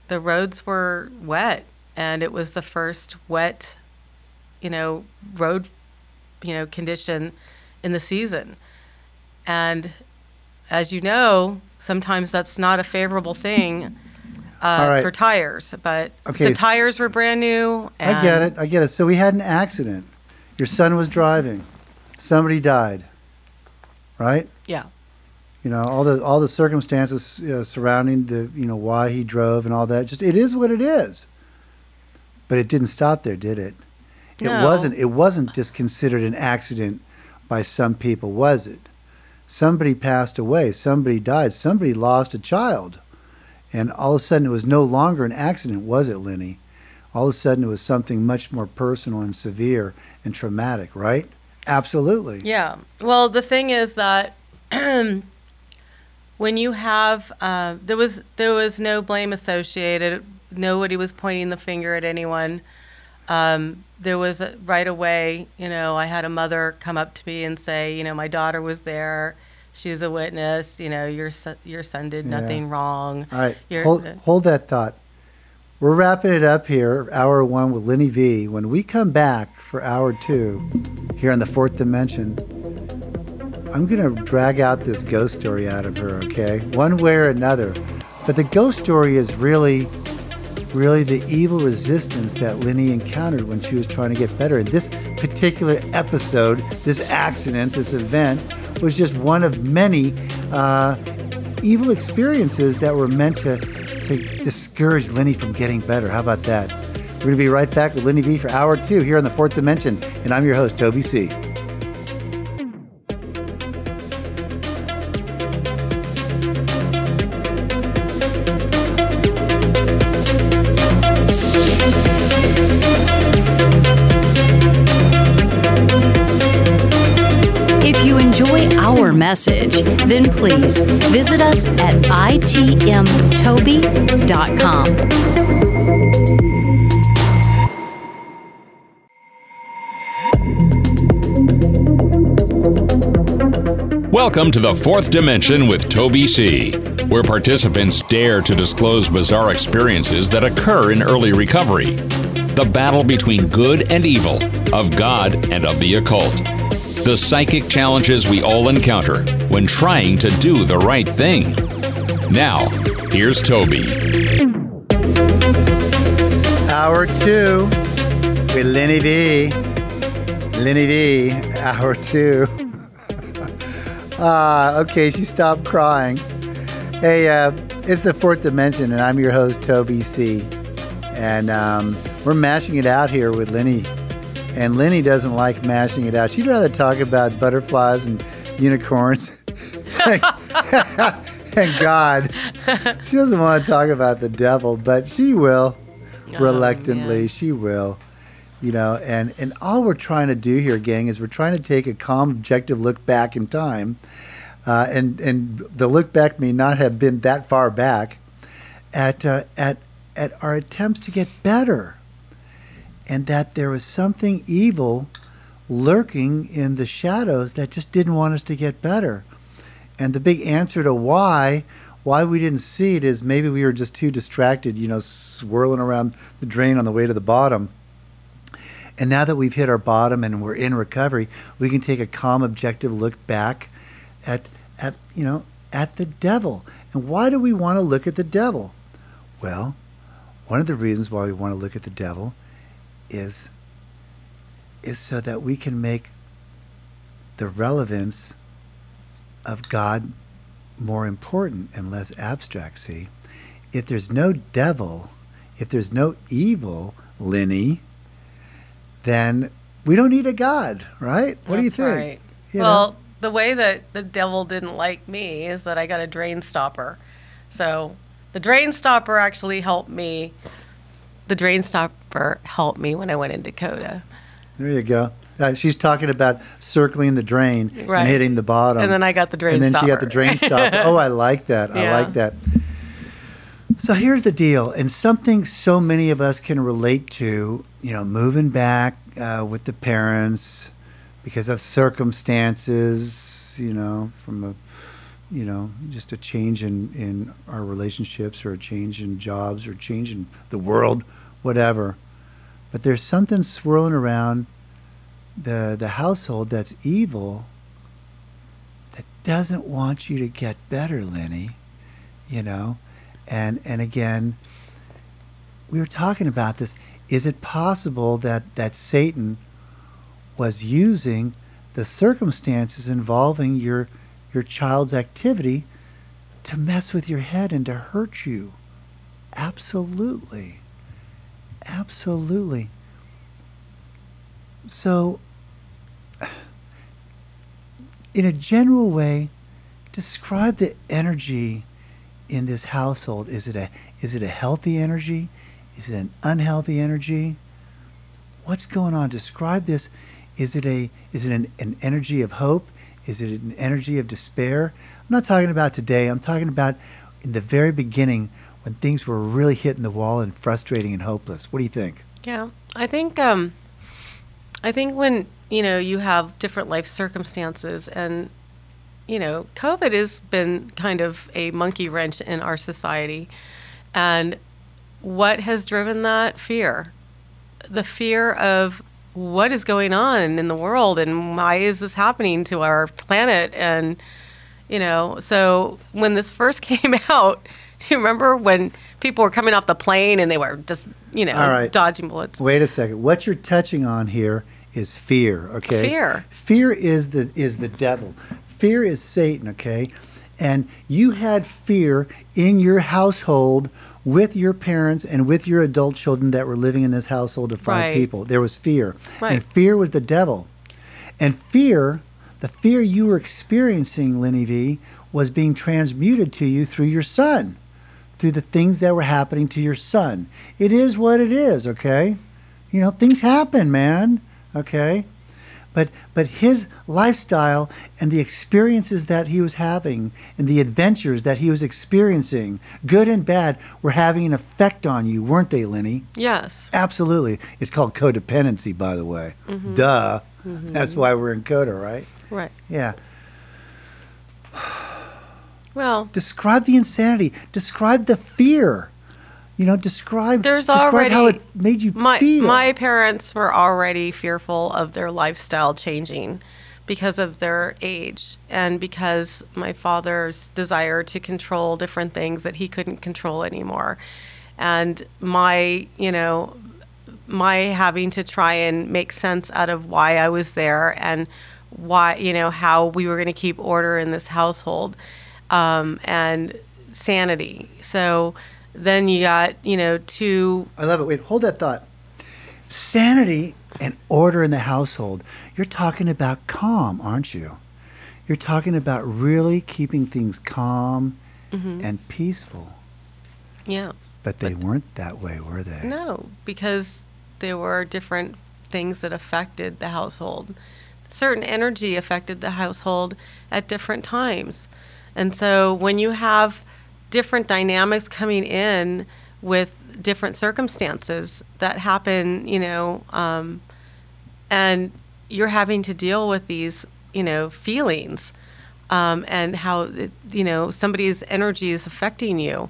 the roads were wet, and it was the first wet, you know, road, you know, condition in the season. And as you know, sometimes that's not a favorable thing uh, right. for tires, but Okay, the tires were brand new. I get it. I get it. So we had an accident. Your son was driving. Somebody died. Right? Yeah. You know all the all the circumstances uh, surrounding the you know why he drove and all that. Just it is what it is. But it didn't stop there, did it? It No. wasn't. It wasn't just considered an accident by some people, was it? Somebody passed away. Somebody died. Somebody lost a child, and all of a sudden it was no longer an accident, was it, Lenny? All of a sudden it was something much more personal and severe and traumatic, right? Absolutely. Yeah. Well, the thing is that when you have uh, there was there was no blame associated. Nobody was pointing the finger at anyone. Um, there was a, right away, you know, I had a mother come up to me and say, you know, my daughter was there. She was a witness. You know, your son, your son did Yeah. nothing wrong. All right, You're- hold, hold that thought. We're wrapping it up here, hour one with Lenny V. When we come back for hour two, here on the fourth dimension, I'm going to drag out this ghost story out of her, okay? One way or another. But the ghost story is really, really the evil resistance that Lenny encountered when she was trying to get better. And this particular episode, this accident, this event, was just one of many uh, evil experiences that were meant to, to discourage Lenny from getting better. How about that? We're going to be right back with Lenny V for hour two here on the fourth dimension. And I'm your host, Toby C. message, then please visit us at itmtoby.com. Welcome to the fourth dimension with Toby C., where participants dare to disclose bizarre experiences that occur in early recovery. The battle between good and evil, of God and of the occult. The psychic challenges we all encounter when trying to do the right thing. Now, here's Toby. Hour two with Lenny V. Lenny V, hour two. ah, okay, she stopped crying. Hey, uh, it's the fourth dimension, and I'm your host, Toby C. And um, we're mashing it out here with Lenny. And Lenny doesn't like mashing it out. She'd rather talk about butterflies and unicorns. and God. She doesn't want to talk about the devil, but she will reluctantly yeah. she will you know and and all we're trying to do here gang is we're trying to take a calm objective look back in time uh, and and the look back may not have been that far back at uh, at at our attempts to get better and that there was something evil lurking in the shadows that just didn't want us to get better and the big answer to why why we didn't see it is maybe we were just too distracted, you know, swirling around the drain on the way to the bottom. And now that we've hit our bottom and we're in recovery, we can take a calm, objective look back at at you know at the devil. And why do we want to look at the devil? Well, one of the reasons why we want to look at the devil is is so that we can make the relevance of God more important and less abstract, see? If there's no devil, if there's no evil, Lenny, then we don't need a God, right? What do you think? Right. You well, know? the way that the devil didn't like me is that I got a drain stopper. So the drain stopper actually helped me. The drain stopper helped me when I went into Coda. There you go. Uh, she's talking about circling the drain Right. and hitting the bottom. and then I got the drain stopper. and then stopper. she got the drain stopper. oh, I like that. I like that. So here's the deal, and something so many of us can relate to, you know, moving back uh, with the parents because of circumstances, you know, from a, you know, just a change in, in our relationships or a change in jobs or change in the world, whatever. But there's something swirling around the the household that's evil that doesn't want you to get better, Lenny. You know, And and again, we were talking about this. Is it possible that that Satan was using the circumstances involving your your child's activity to mess with your head and to hurt you? Absolutely. Absolutely. So in a general way, describe the energy in this household. Is it a is it a healthy energy? Is it an unhealthy energy? What's going on? Describe this. Is it a is it an, an energy of hope? Is it an energy of despair? I'm not talking about today. I'm talking about in the very beginning when things were really hitting the wall and frustrating and hopeless. What do you think? Yeah, I think um, I think when you know you have different life circumstances and you know COVID has been kind of a monkey wrench in our society, and what has driven that fear? The fear of what is going on in the world and why is this happening to our planet and you know so when this first came out do you remember when people were coming off the plane and they were just you know All right. dodging bullets Wait a second. What you're touching on here is fear, okay? Fear. Fear is the is the devil. Fear is Satan, okay? And you had fear in your household with your parents and with your adult children that were living in this household of five Right. people. There was fear. Right. And fear was the devil. And fear, the fear you were experiencing, Lenny V, was being transmuted to you through your son, through the things that were happening to your son. It is what it is, okay? You know, things happen, man, okay? But but his lifestyle and the experiences that he was having and the adventures that he was experiencing, good and bad, were having an effect on you, weren't they, Lenny? yes Absolutely. It's called codependency, by the way. Mm-hmm. Duh. Mm-hmm. That's why we're in coda, right? right Yeah. well Describe the insanity. Describe the fear. You know, describe There's describe how it made you my feel. my parents were already fearful of their lifestyle changing because of their age and because my father's desire to control different things that he couldn't control anymore and my you know my having to try and make sense out of why I was there and why you know how we were going to keep order in this household um, and sanity so then you got you know two I love it. Wait, hold that thought. Sanity and order in the household. You're talking about calm, aren't you? You're talking about really keeping things calm Mm-hmm. and peaceful. yeah But they weren't that way, were they? No, because there were different things that affected the household. Certain energy affected the household at different times. And so when you have different dynamics coming in with different circumstances that happen, you know, um, and you're having to deal with these, you know, feelings um, and how, it, you know, somebody's energy is affecting you.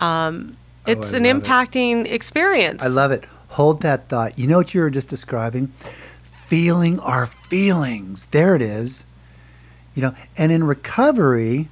Um, it's I an love it. impacting experience. I love it. Hold that thought. You know what you were just describing? Feeling our feelings. There it is. You know, and in recovery,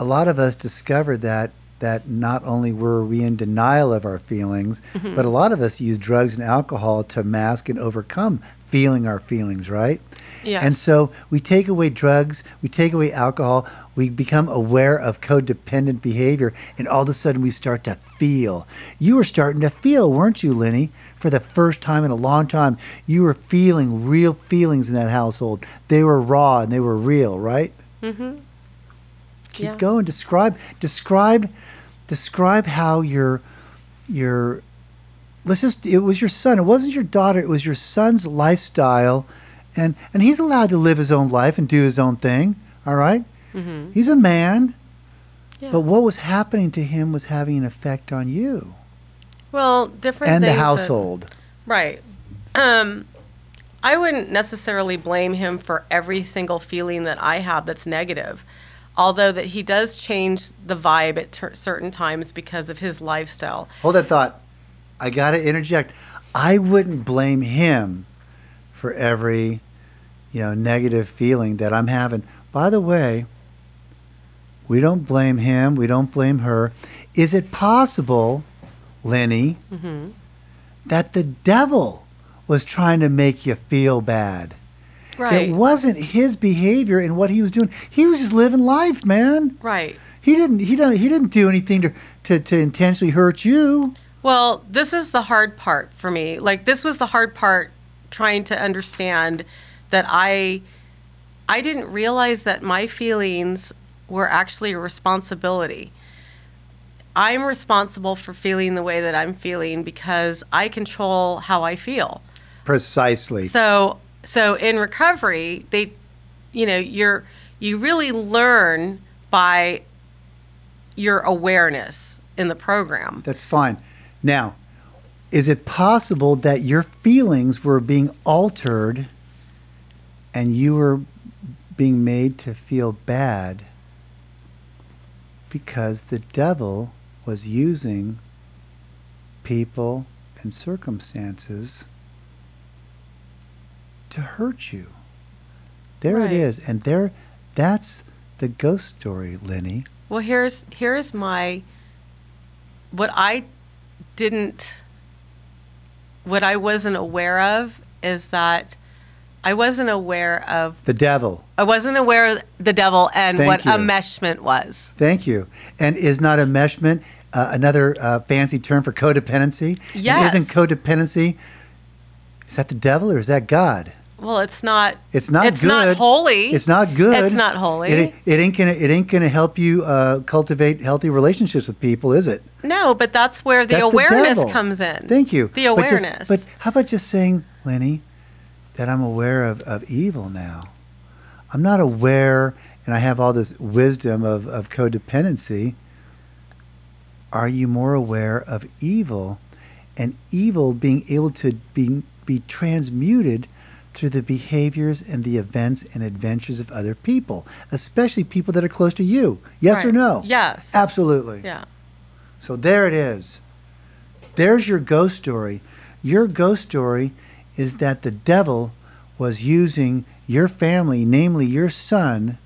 a lot of us discovered that that not only were we in denial of our feelings, Mm-hmm. but a lot of us use drugs and alcohol to mask and overcome feeling our feelings, right? Yes. And so we take away drugs, we take away alcohol, we become aware of codependent behavior, and all of a sudden we start to feel. You were starting to feel, weren't you, Lenny? For the first time in a long time, you were feeling real feelings in that household. They were raw and they were real, right? Mm-hmm. Keep Yeah. going. Describe describe describe how your your let's just it was your son. It wasn't your daughter, it was your son's lifestyle and and he's allowed to live his own life and do his own thing, all right? Mm-hmm. He's a man, Yeah. but what was happening to him was having an effect on you well, different and the things that- household. right. Um, I wouldn't necessarily blame him for every single feeling that I have that's negative. Although that he does change the vibe at ter- certain times because of his lifestyle. Hold that thought. I got to interject. I wouldn't blame him for every, you know, negative feeling that I'm having. By the way, we don't blame him. We don't blame her. Is it possible, Lenny, hmm that the devil was trying to make you feel bad? Right. It wasn't his behavior and what he was doing. He was just living life, man. right. He didn't. He didn't. He didn't do anything to to, to intentionally hurt you. Well, this is the hard part for me. Like this was the hard part trying to understand that I I didn't realize that my feelings were actually a responsibility. I'm responsible for feeling the way that I'm feeling because I control how I feel. Precisely. So so in recovery, they you know, you're you really learn by your awareness in the program. That's fine. Now, is it possible that your feelings were being altered and you were being made to feel bad because the devil was using people and circumstances to hurt you? There Right. it is. And there that's the ghost story, Lenny. Well, here's here's my what I didn't what I wasn't aware of is that I wasn't aware of The devil. I wasn't aware of the devil and Thank what you. enmeshment was. Thank you. And is not enmeshment uh, another uh, fancy term for codependency? And isn't codependency, is that the devil or is that God? Well, it's not It's not it's good. not holy. It's not good. It's not holy. It, it ain't gonna. It ain't gonna help you uh, cultivate healthy relationships with people, is it? no, but that's where the That's awareness devil. comes in. Thank you. The But just- awareness. But, how about just saying, Lenny, that I'm aware of, of evil now? I'm not aware, and I have all this wisdom of, of codependency. Are you more aware of evil, and evil being able to be be transmuted through the behaviors and the events and adventures of other people, especially people that are close to you? Yes or no? Yes. Absolutely. Yeah. So there it is. There's your ghost story. Your ghost story is that the devil was using your family, namely your son,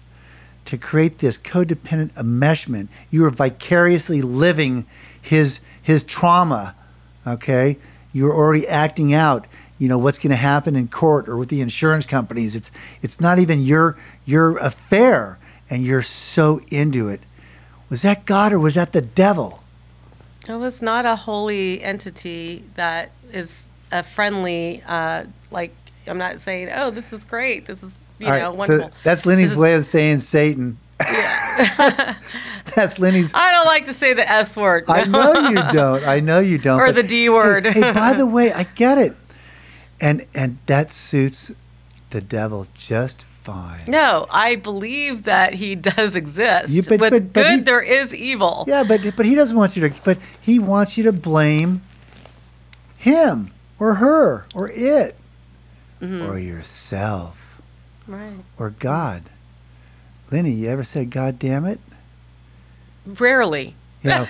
to create this codependent enmeshment. You were vicariously living his his trauma. Okay? You were already acting out, you know, what's gonna happen in court or with the insurance companies. It's it's not even your your affair and you're so into it. Was that God or was that the devil? It was not a holy entity that is a friendly, uh, like, I'm not saying, oh, this is great. This is, you All know, right, wonderful. So that's Lenny's is- way of saying Satan. Yeah. That's Lenny's. I don't like to say the S word. I know you don't. I know you don't. Or the D word. Hey, hey, by the way, I get it, and and that suits the devil just fine. No, I believe that he does exist. You- but- With but- but good, he- there is evil. Yeah, but but he doesn't want you to. But he wants you to blame him or her or it Mhm. or yourself Right. or God. Lenny, you ever said God damn it? Rarely. You know,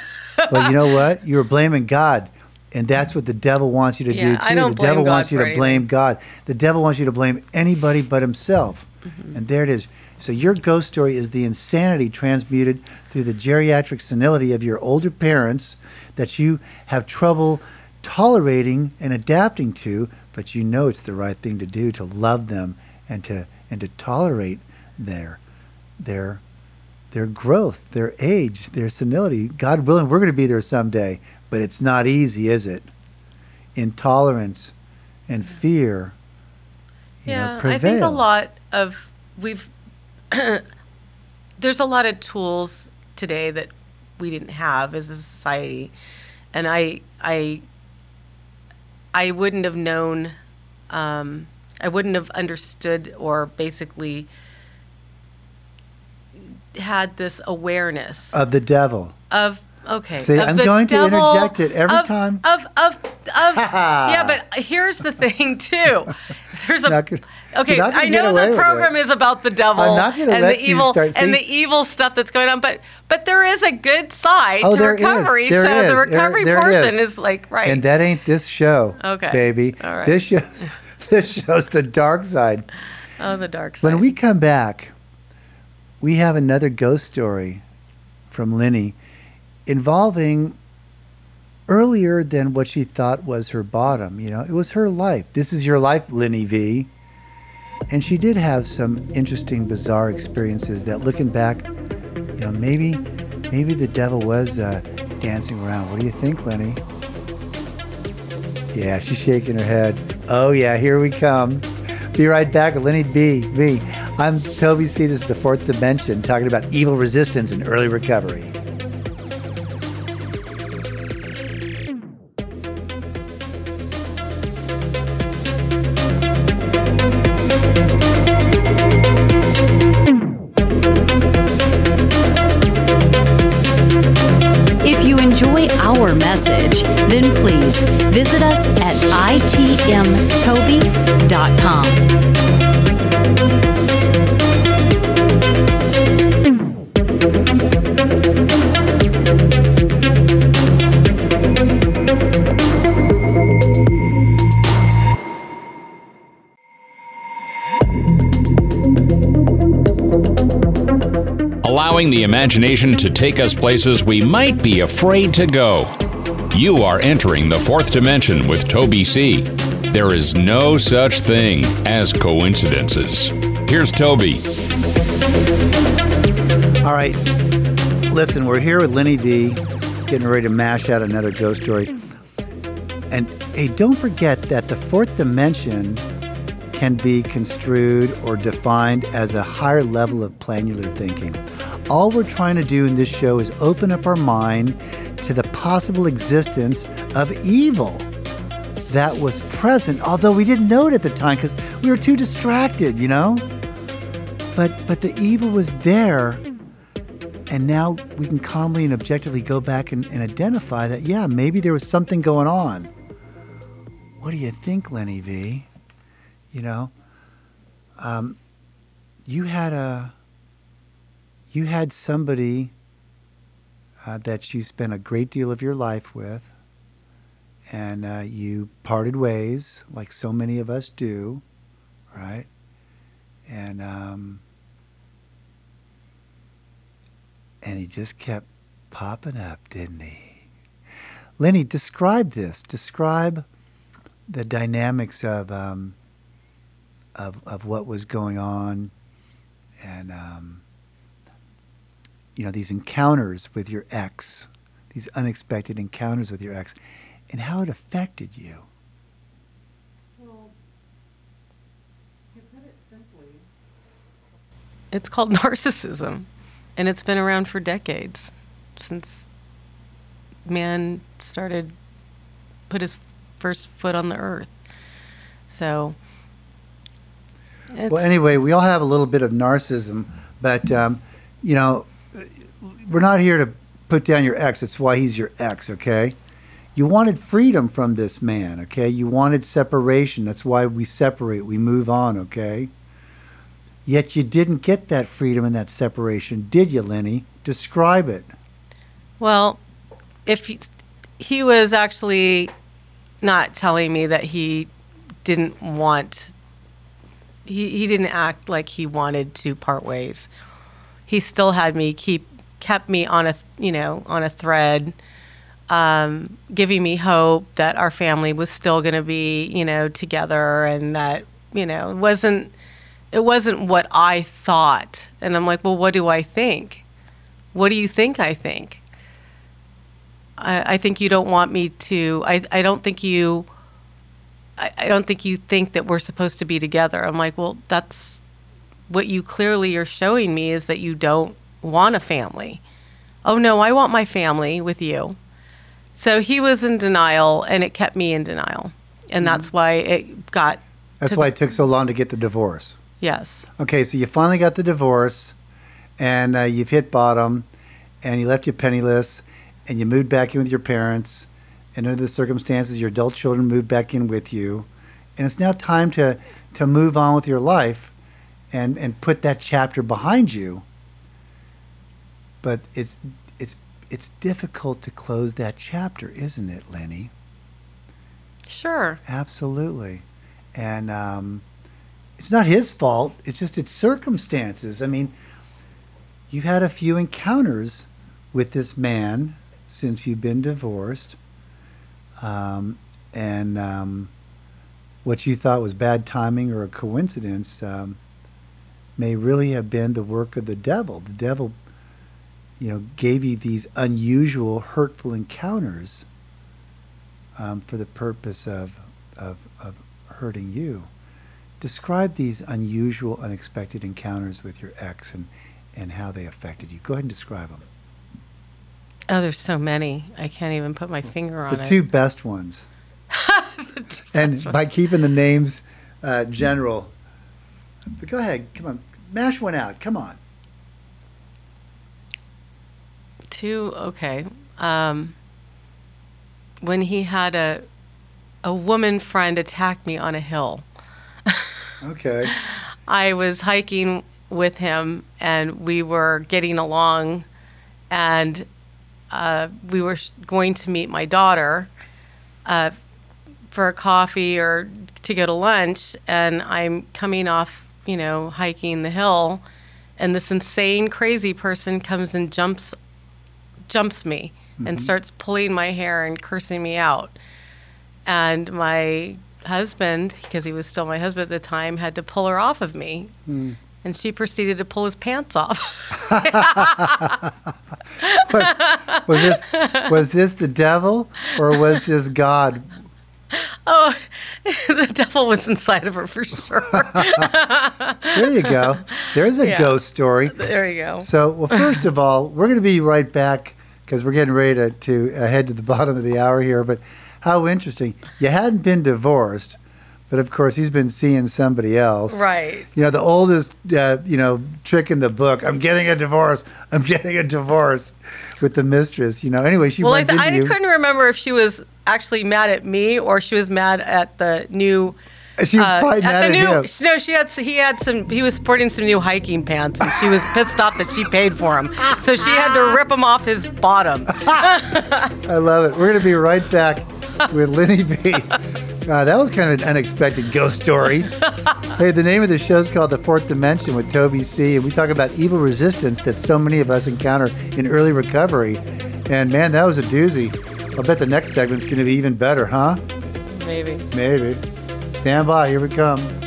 well, you know what? You were blaming God. And that's what the devil wants you to do too. I don't the devil blame wants you to anything. blame God. The devil wants you to blame anybody but himself. Mm-hmm. And there it is. So your ghost story is the insanity transmuted through the geriatric senility of your older parents that you have trouble tolerating and adapting to, but you know it's the right thing to do to love them and to and to tolerate their their their growth, their age, their senility. God willing, we're going to be there someday, but it's not easy, is it? Intolerance and fear. you know, Yeah, I think a lot of we've there's a lot of tools today that we didn't have as a society, and I I I wouldn't have known, um, I wouldn't have understood or basically had this awareness of the devil. of okay. See, of I'm going to interject it every of- time. Of of of yeah, but here's the thing too. There's a Not gonna- okay. not I know the program is about the devil I'm not and let the evil start- and the evil stuff that's going on, but but there is a good side Oh, to there is. recovery. There so is. the There- recovery there portion is. is. like right. And that ain't this show, Okay. baby. All right. This shows this shows the dark side. oh, the dark side. When we come back, we have another ghost story from Lenny. Involving earlier than what she thought was her bottom. You know, it was her life. This is your life, Lenny V. And she did have some interesting, bizarre experiences that, looking back, you know, maybe, maybe the devil was uh, dancing around. What do you think, Lenny? Yeah, she's shaking her head. Oh yeah, here we come. Be right back Lenny B. V. I'm Toby C. This is the fourth dimension, talking about evil resistance and early recovery. Imagination to take us places we might be afraid to go. You are entering the fourth dimension with Toby C. There is no such thing as coincidences. Here's Toby. All right, listen, we're here with Lenny V, getting ready to mash out another ghost story. And hey, don't forget that the fourth dimension can be construed or defined as a higher level of planular thinking. All we're trying to do in this show is open up our mind to the possible existence of evil that was present, although we didn't know it at the time because we were too distracted, you know? But but the evil was there and now we can calmly and objectively go back and, and identify that yeah, maybe there was something going on. What do you think, Lenny V? You know, um, you had a you had somebody uh, that you spent a great deal of your life with, and uh, you parted ways, like so many of us do, right? And um, and he just kept popping up, didn't he? Lenny, describe this. Describe the dynamics of um, of of what was going on, and um, you know these encounters with your ex, these unexpected encounters with your ex, and how it affected you. It's called narcissism, and it's been around for decades since man started put his first foot on the earth. So, it's, Well, anyway, we all have a little bit of narcissism, but um, you know, we're not here to put down your ex. That's why he's your ex, okay? You wanted freedom from this man, okay? You wanted separation. That's why we separate. We move on, okay? Yet you didn't get that freedom and that separation, did you, Lenny? Describe it. Well, if he, he was actually not telling me that he didn't want, he, he didn't act like he wanted to part ways. He still had me keep, kept me on a, you know, on a thread, um, giving me hope that our family was still going to be, you know, together and that, you know, it wasn't, it wasn't what I thought. And I'm like, well, what do I think? What do you think I think? I, I think you don't want me to. I, I don't think you. I, I don't think you think that we're supposed to be together. I'm like, well, that's what you clearly are showing me is that you don't want a family. Oh no, I want my family with you. So he was in denial, and it kept me in denial, and that's why it got. That's to why it took so long to get the divorce. Yes. Okay, so you finally got the divorce, and uh, you've hit bottom, and you left you penniless, and you moved back in with your parents, and under the circumstances, your adult children moved back in with you, and it's now time to to move on with your life, and and put that chapter behind you. But it's it's it's difficult to close that chapter, isn't it, Lenny? Sure. Absolutely. And um, it's not his fault. It's just its circumstances. I mean, you've had a few encounters with this man, since you've been divorced, um, and um, what you thought was bad timing or a coincidence um, may really have been the work of the devil. The devil, you know, gave you these unusual, hurtful encounters um, for the purpose of, of, of hurting you. Describe these unusual, unexpected encounters with your ex and, and how they affected you. Go ahead and describe them. Oh, there's so many. I can't even put my finger on The it. two best ones. and by keeping the names uh, general. But go ahead, come on, mash one out. Come on. Two, okay. Um, when he had a a woman friend attack me on a hill. Okay. I was hiking with him and we were getting along and uh, we were going to meet my daughter uh, for a coffee or to go to lunch and I'm coming off, you know, hiking the hill and this insane crazy person comes and jumps jumps me and starts pulling my hair and cursing me out. And my husband, because he was still my husband at the time, had to pull her off of me. Hmm. And she proceeded to pull his pants off. Was this was this the devil or was this God? oh, the devil was inside of her for sure. There you go. There's a Yeah. ghost story. there you go. So, well, first of all, we're going to be right back because we're getting ready to, to uh, head to the bottom of the hour here. But how interesting. You hadn't been divorced, but of course, he's been seeing somebody else. Right. You know, the oldest, uh, you know, trick in the book. I'm getting a divorce. I'm getting a divorce with the mistress. You know, anyway, she Well, I, runs th- I you. couldn't remember if she was actually mad at me or she was mad at the new. She was uh, probably at mad the at new, him. No, she had. He had some. He was sporting some new hiking pants, and she was pissed off that she paid for them. So she had to rip them off his bottom. I love it. We're going to be right back with Lenny V. Uh, that was kind of an unexpected ghost story. hey, the name of the show is called The Fourth Dimension with Toby C. And we talk about evil resistance that so many of us encounter in early recovery. And man, that was a doozy. I'll bet the next segment's going to be even better, huh? Maybe. Maybe. Stand by. Here we come.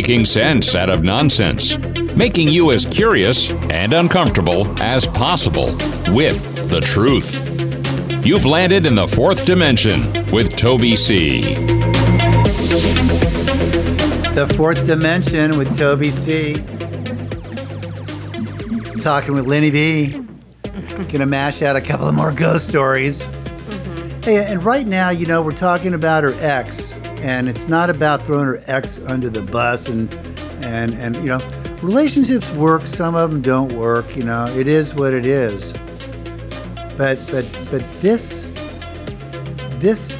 Making sense out of nonsense. Making you as curious and uncomfortable as possible with the truth. You've landed in the fourth dimension with Toby C. The Fourth Dimension with Toby C. Talking with Lenny V. Gonna mash out a couple of more ghost stories. Mm-hmm. Hey, and right now, you know, we're talking about her ex, and it's not about throwing her ex under the bus and and and you know, relationships work. Some of them don't work. You know, it is what it is. But but but this this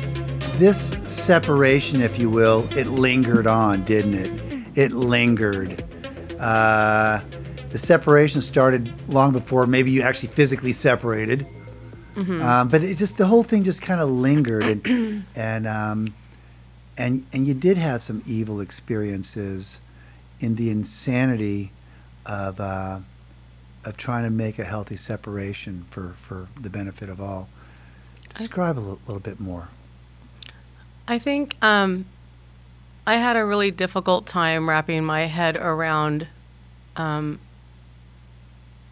this separation, if you will, it lingered on, didn't it? It lingered. Uh, the separation started long before maybe you actually physically separated. Um, but it just the whole thing just kind of lingered, and and um, and and you did have some evil experiences in the insanity of uh, of trying to make a healthy separation for for the benefit of all. Describe a little, little bit more. I think um, I had a really difficult time wrapping my head around um,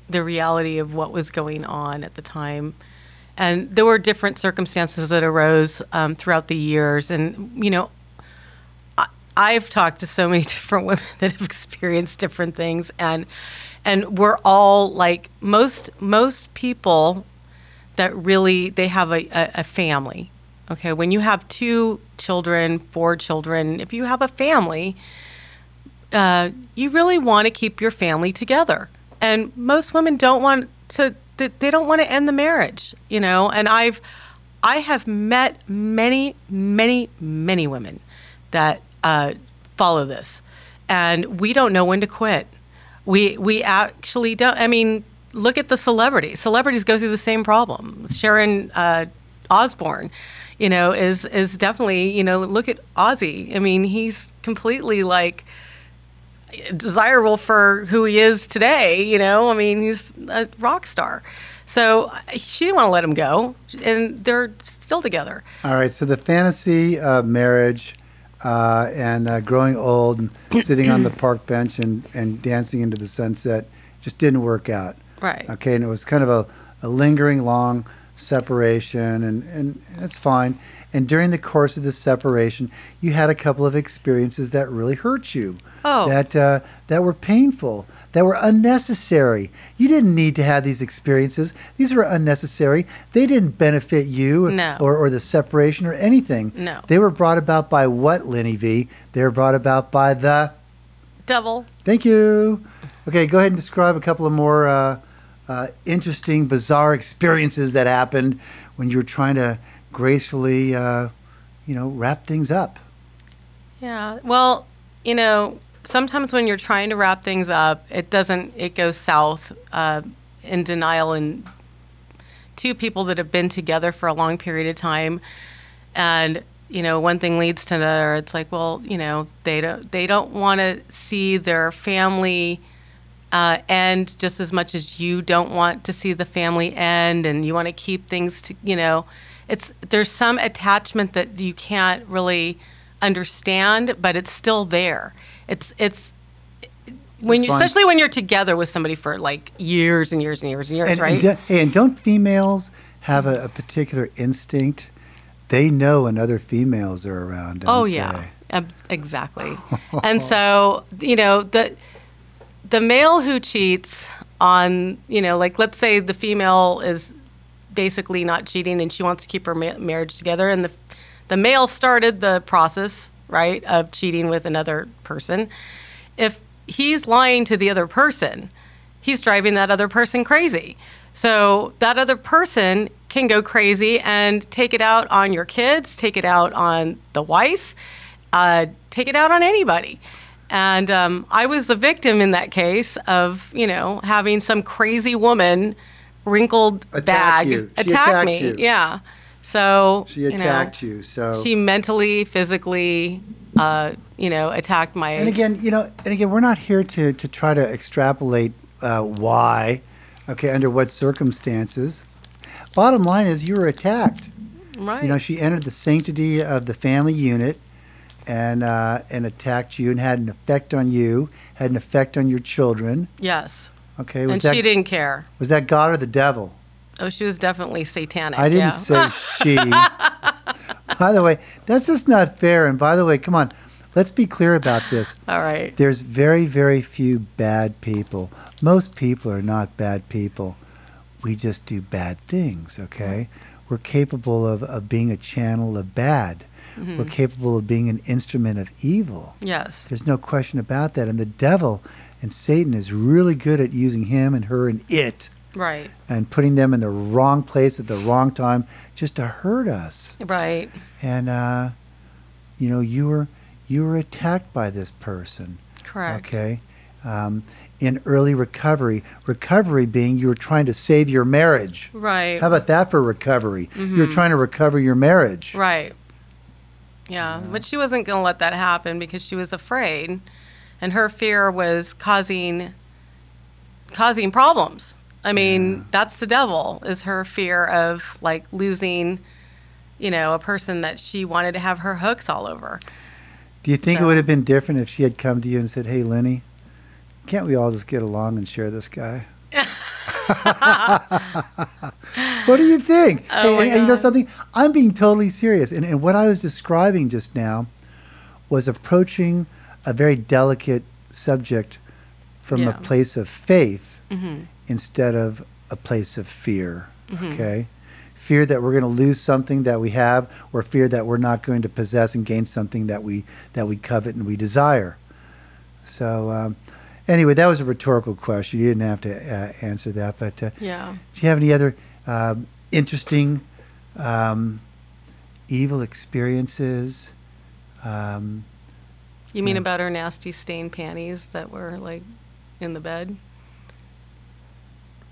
the reality of what was going on at the time. And there were different circumstances that arose um, throughout the years. And, you know, I've talked to so many different women that have experienced different things. And, and we're all like most, most people that really, they have a, a, a family. Okay, when you have two children, four children, if you have a family, uh, you really want to keep your family together. And most women don't want to, they don't want to end the marriage, you know. And I've, I have met many, many, many women that uh, follow this, and we don't know when to quit. We we actually don't. I mean, look at the celebrities. Celebrities go through the same problem. Sharon uh, Osbourne, you know, is is definitely you know. Look at Ozzy. I mean, he's completely like desirable for who he is today. You know, I mean, he's a rock star. So she didn't want to let him go, and they're still together. All right. So the fantasy of marriage uh, and uh, growing old, and sitting on the park bench and, and dancing into the sunset just didn't work out. Right. Okay. And it was kind of a, a lingering long separation, and, and that's fine. And during the course of this separation, you had a couple of experiences that really hurt you. Oh. That uh, that were painful, that were unnecessary. You didn't need to have these experiences. These were unnecessary. They didn't benefit you No. or, or the separation or anything. No. They were brought about by what, Lenny V? They were brought about by the. Devil. Thank you. Okay, go ahead and describe a couple of more uh, uh, interesting, bizarre experiences that happened when you were trying to gracefully, uh, you know, wrap things up. Yeah. Well, you know, sometimes when you're trying to wrap things up, it doesn't. It goes south uh, in denial, and two people that have been together for a long period of time, and you know, one thing leads to another. It's like, well, you know, they don't they don't want to see their family. Uh, end just as much as you don't want to see the family end, and you want to keep things to you know, it's there's some attachment that you can't really understand, but it's still there. It's it's when you, especially when you're together with somebody for like years and years and years and years, And, right? and, do- hey, and don't females have a, a particular instinct? They know when other females are around. oh yeah, they? Exactly. and so you know the the male who cheats on you know like let's say the female is basically not cheating and she wants to keep her ma- marriage together and the the male started the process right of cheating with another person. If he's lying to the other person he's driving that other person crazy. So that other person can go crazy and take it out on your kids take it out on the wife uh, take it out on anybody and um, I was the victim in that case of, you know, having some crazy woman, wrinkled Attack bag you. She attack attacked me. you. Yeah. So She you know, attacked you. So She mentally, physically, uh, you know, attacked my. And again, you know, and again, we're not here to, to try to extrapolate uh, why, okay, under what circumstances. Bottom line is you were attacked. right. You know, she entered the sanctity of the family unit and uh, and attacked you and had an effect on you, had an effect on your children. yes. Okay, was And that she didn't care. was that God or the devil? Oh, she was definitely satanic. I didn't yeah. say she. by the way, that's just not fair. And by the way, come on, let's be clear about this. All right. There's very, very few bad people. Most people are not bad people. We just do bad things, okay? We're capable of, of being a channel of bad. We're capable of being an instrument of evil. Yes. There's no question about that. And the devil and Satan is really good at using him and her and it Right. and putting them in the wrong place at the wrong time just to hurt us. Right. And uh, you know, you were you were attacked by this person. Correct. Okay. Um, in early recovery, recovery being you were trying to save your marriage. Right. How about that for recovery? You're trying to recover your marriage. Right. Yeah, but she wasn't going to let that happen because she was afraid, and her fear was causing causing problems. I mean, that's the devil is her fear of like losing, you know, a person that she wanted to have her hooks all over. Do you think it would have been different if she had come to you and said, "Hey, Lenny, can't we all just get along and share this guy?" what do you think? Oh and, and you know something? I'm being totally serious. And, and what I was describing just now was approaching a very delicate subject from Yeah. a place of faith hmm instead of a place of fear. Mm-hmm. Okay? Fear that we're going to lose something that we have, or fear that we're not going to possess and gain something that we that we covet and we desire. So, um, anyway, that was a rhetorical question. You didn't have to uh, answer that. But uh, Yeah. do you have any other um, interesting um, evil experiences? Um, You mean Yeah. about her nasty stained panties that were like in the bed?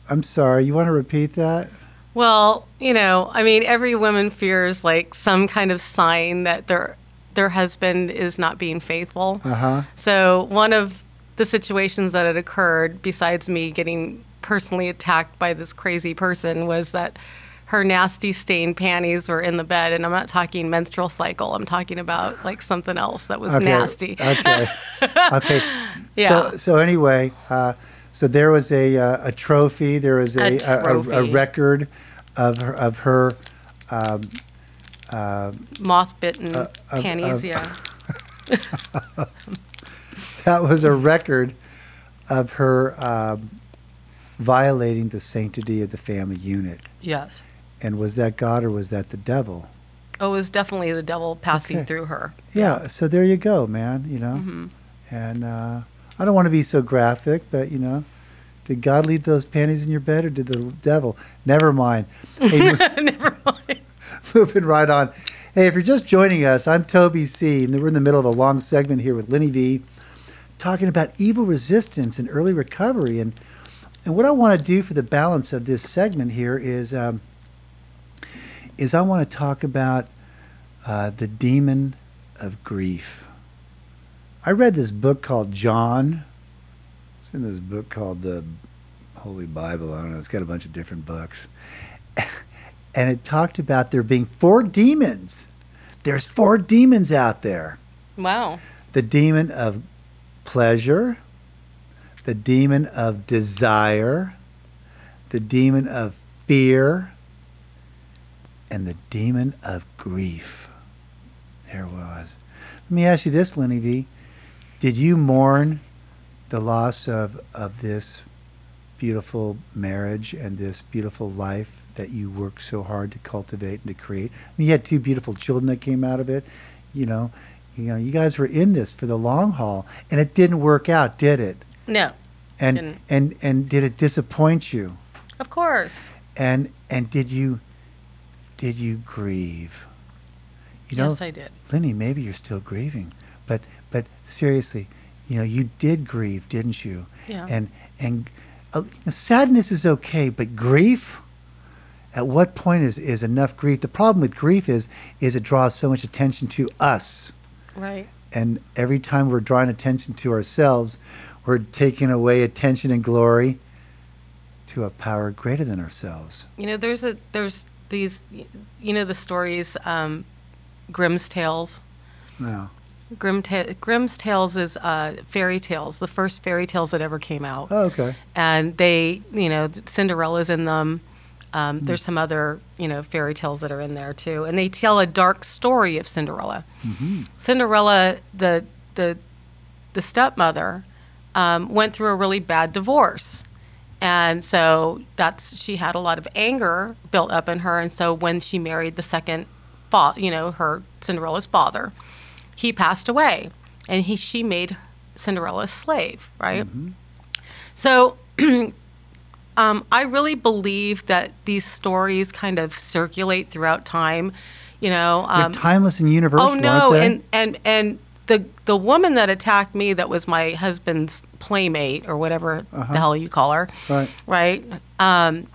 I'm sorry. You want to repeat that? Well, you know, I mean, every woman fears like some kind of sign that their their husband is not being faithful. Uh huh. So one of the situations that had occurred, besides me getting personally attacked by this crazy person, was that her nasty stained panties were in the bed, and I'm not talking menstrual cycle. I'm talking about like something else that was Okay. nasty. Okay. okay. Yeah. So, so anyway, uh, so there was a uh, a trophy. There was a A a, a, a record of her, of her. Um, uh, Moth bitten Uh, panties, of- yeah. that was a record of her um, violating the sanctity of the family unit. Yes. And was that God or was that the devil? Oh, it was definitely the devil passing Okay. through her. Yeah. So there you go, man. You know. hmm And uh, I don't want to be so graphic, but you know, did God leave those panties in your bed or did the devil? Never mind. Hey, Never mind. moving right on. Hey, if you're just joining us, I'm Toby C, and we're in the middle of a long segment here with Lenny V, talking about evil resistance and early recovery. And and what I want to do for the balance of this segment here is um, is I want to talk about uh, the demon of grief. I read this book called John. It's in this book called the Holy Bible. I don't know. It's got a bunch of different books. and it talked about there being four demons. There's four demons out there Wow. the demon of pleasure, the demon of desire, the demon of fear, and the demon of grief. There was. Let me ask you this, Lenny V. Did you mourn the loss of, of this beautiful marriage and this beautiful life that you worked so hard to cultivate and to create? I mean, you had two beautiful children that came out of it. You know, you know, you guys were in this for the long haul, and it didn't work out, did it? No, And Didn't. and and did it disappoint you? of course. And and did you did you grieve? You know, yes, I did. Lenny, maybe you're still grieving, but but seriously, you know, you did grieve, didn't you? Yeah. And and uh, sadness is okay, but grief. At what point is, is enough grief? The problem with grief is is it draws so much attention to us, right. and every time we're drawing attention to ourselves, we're taking away attention and glory to a power greater than ourselves. You know, there's a there's these, you know, the stories, um, Grimm's tales. No. Grimm ta- Grimm's tales is uh, fairy tales, the first fairy tales that ever came out, Oh, okay. and they, you know, Cinderella's in them. Um, Hmm. There's some other, you know, fairy tales that are in there too, and they tell a dark story of Cinderella. hmm Cinderella, the the the stepmother, um, went through a really bad divorce, and so that's she had a lot of anger built up in her, and so when she married the second, fa- you know, her Cinderella's father, he passed away, and he she made Cinderella a slave, right? Mhm. So. Um, I really believe that these stories kind of circulate throughout time. You know, They're um, timeless and universal, Oh no, and and and the the woman that attacked me that was my husband's playmate or whatever Uh-huh. the hell you call her, right. right? Um,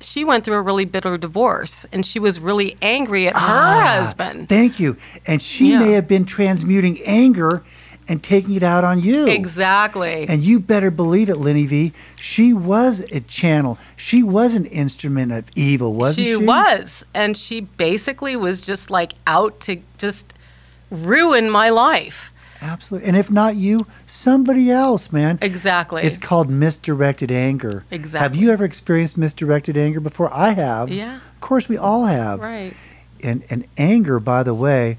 she went through a really bitter divorce, and she was really angry at her Ah, husband. Thank you. And she Yeah. may have been transmuting anger and taking it out on you. Exactly. And you better believe it, Lenny V. She was a channel. She was an instrument of evil, wasn't she? she was, and she basically was just like out to just ruin my life. Absolutely. And if not you, somebody else, man. Exactly. It's called misdirected anger. Exactly. Have you ever experienced misdirected anger before? I have. yeah. Of course, we all have. Right. And and anger, by the way,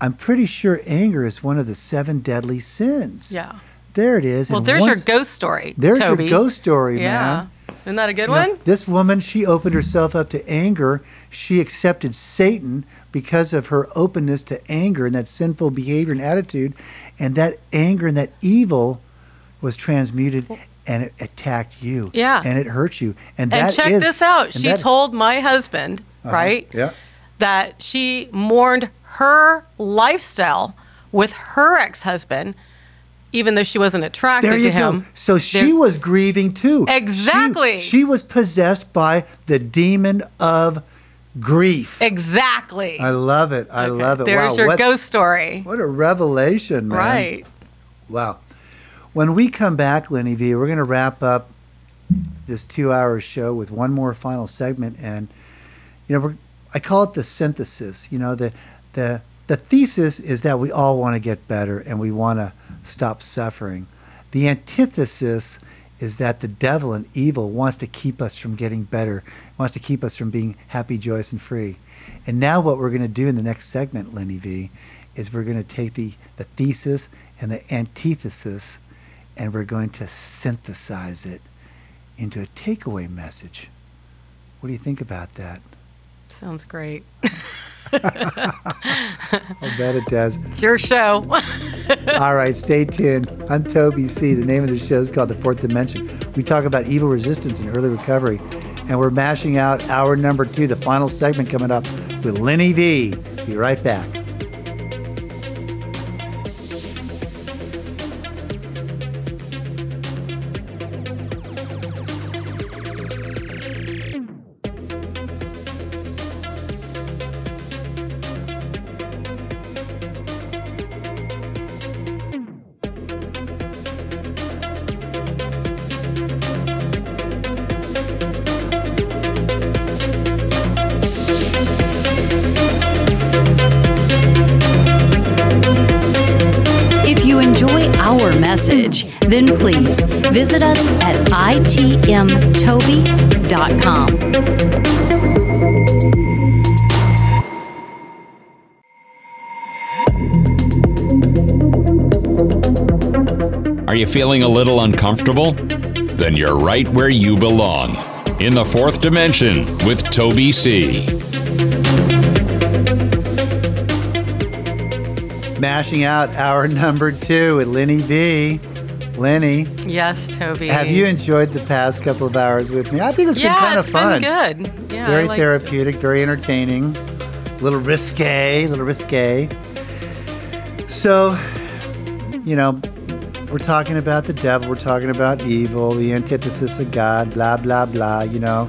I'm pretty sure anger is one of the seven deadly sins. Yeah. There it is. Well, and there's your ghost story. There's Toby. your ghost story, Yeah. man. Isn't that a good You know, one? this woman, she opened herself up to anger. She accepted Satan because of her openness to anger and that sinful behavior and attitude. and that anger and that evil was transmuted and it attacked you. Yeah. And it hurt you. And that's And check is- this out. She that- told my husband, Uh-huh. right, Yeah. that she mourned her lifestyle with her ex-husband, even though she wasn't attracted to him. go. So she was grieving too. She- Exactly. She, was possessed by the demon of grief. Exactly. I love it. I Okay, love it. There's wow. your what, ghost story. what a revelation, man. Right. Wow. When we come back, Lenny V, we're going to wrap up this two-hour show with one more final segment, and you know, we're, I call it the synthesis. You know, the the the thesis is that we all want to get better and we want to stop suffering. The antithesis is that the devil and evil wants to keep us from getting better, wants to keep us from being happy, joyous, and free. And now, what we're going to do in the next segment, Lenny V, is we're going to take the, the thesis and the antithesis and we're going to synthesize it into a takeaway message. What do you think about that? Sounds great. I'll bet it does. It's your show. All right, stay tuned. I'm Toby C. The name of the show is called The Fourth Dimension. We talk about evil resistance and early recovery, and we're mashing out hour number two, the final segment coming up with Lenny V. Be right back. Little uncomfortable? Then you're right where you belong. In the fourth dimension with Toby C. Mashing out hour number two with Lenny V. Lenny, yes, Toby. have you enjoyed the past couple of hours with me? I think it's been yeah, kind of it's fun. been good. Yeah, very like- therapeutic, very entertaining, a little risque, a little risque. So, you know, we're talking about the devil, we're talking about evil, the antithesis of God, blah, blah, blah, you know.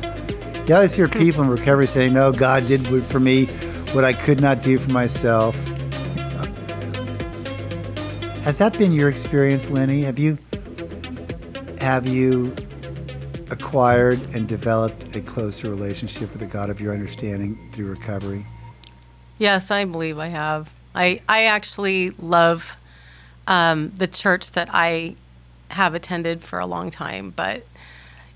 You always hear hmm. people in recovery saying, no, God did for me what I could not do for myself. Has that been your experience, Lenny? Have you have you acquired and developed a closer relationship with the God of your understanding through recovery? Yes, I believe I have. I I actually love um, the church that I have attended for a long time, but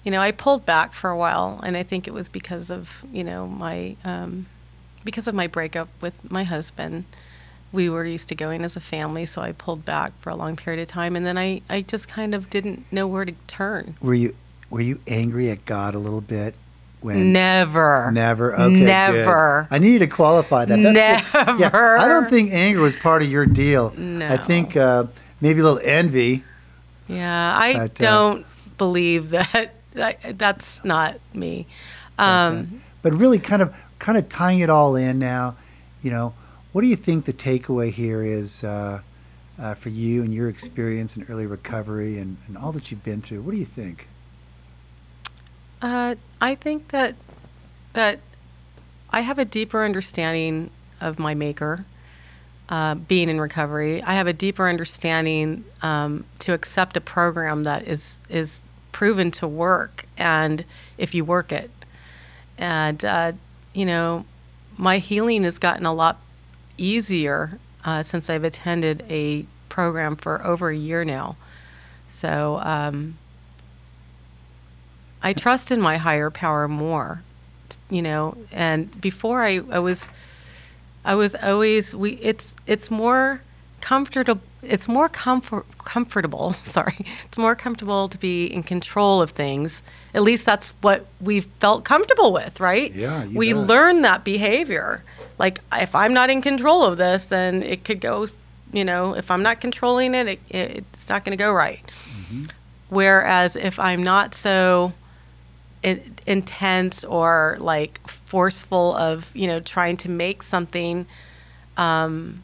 you know, I pulled back for a while, and I think it was because of you know my um, because of my breakup with my husband. We were used to going as a family, so I pulled back for a long period of time, and then I I just kind of didn't know where to turn. Were you were you angry at God a little bit when Never. Never. Okay. good. Never. I needed to qualify that. That's good. Yeah, I don't think anger was part of your deal. No. I think uh, maybe a little envy. Yeah, I But, uh, don't believe that, that. That's not me. Um, But really, kind of kind of tying it all in now. You know, what do you think the takeaway here is uh, uh, for you and your experience in early recovery and, and all that you've been through? What do you think? Uh, I think that that I have a deeper understanding of my maker. Uh, being in recovery, I have a deeper understanding um, to accept a program that is is proven to work, and if you work it, and uh, you know, my healing has gotten a lot easier uh, since I've attended a program for over a year now. So um, I trust in my higher power more, you know. And before I, I was, I was always we. It's it's more comfortable. It's more comfort comfortable. Sorry, it's more comfortable to be in control of things. At least that's what we've felt comfortable with, right? Yeah, we bet. learn that behavior. Like if I'm not in control of this, then it could go you know, if I'm not controlling it, it, it it's not going to go right. Mm-hmm. Whereas if I'm not so in, intense or like forceful of, you know, trying to make something um,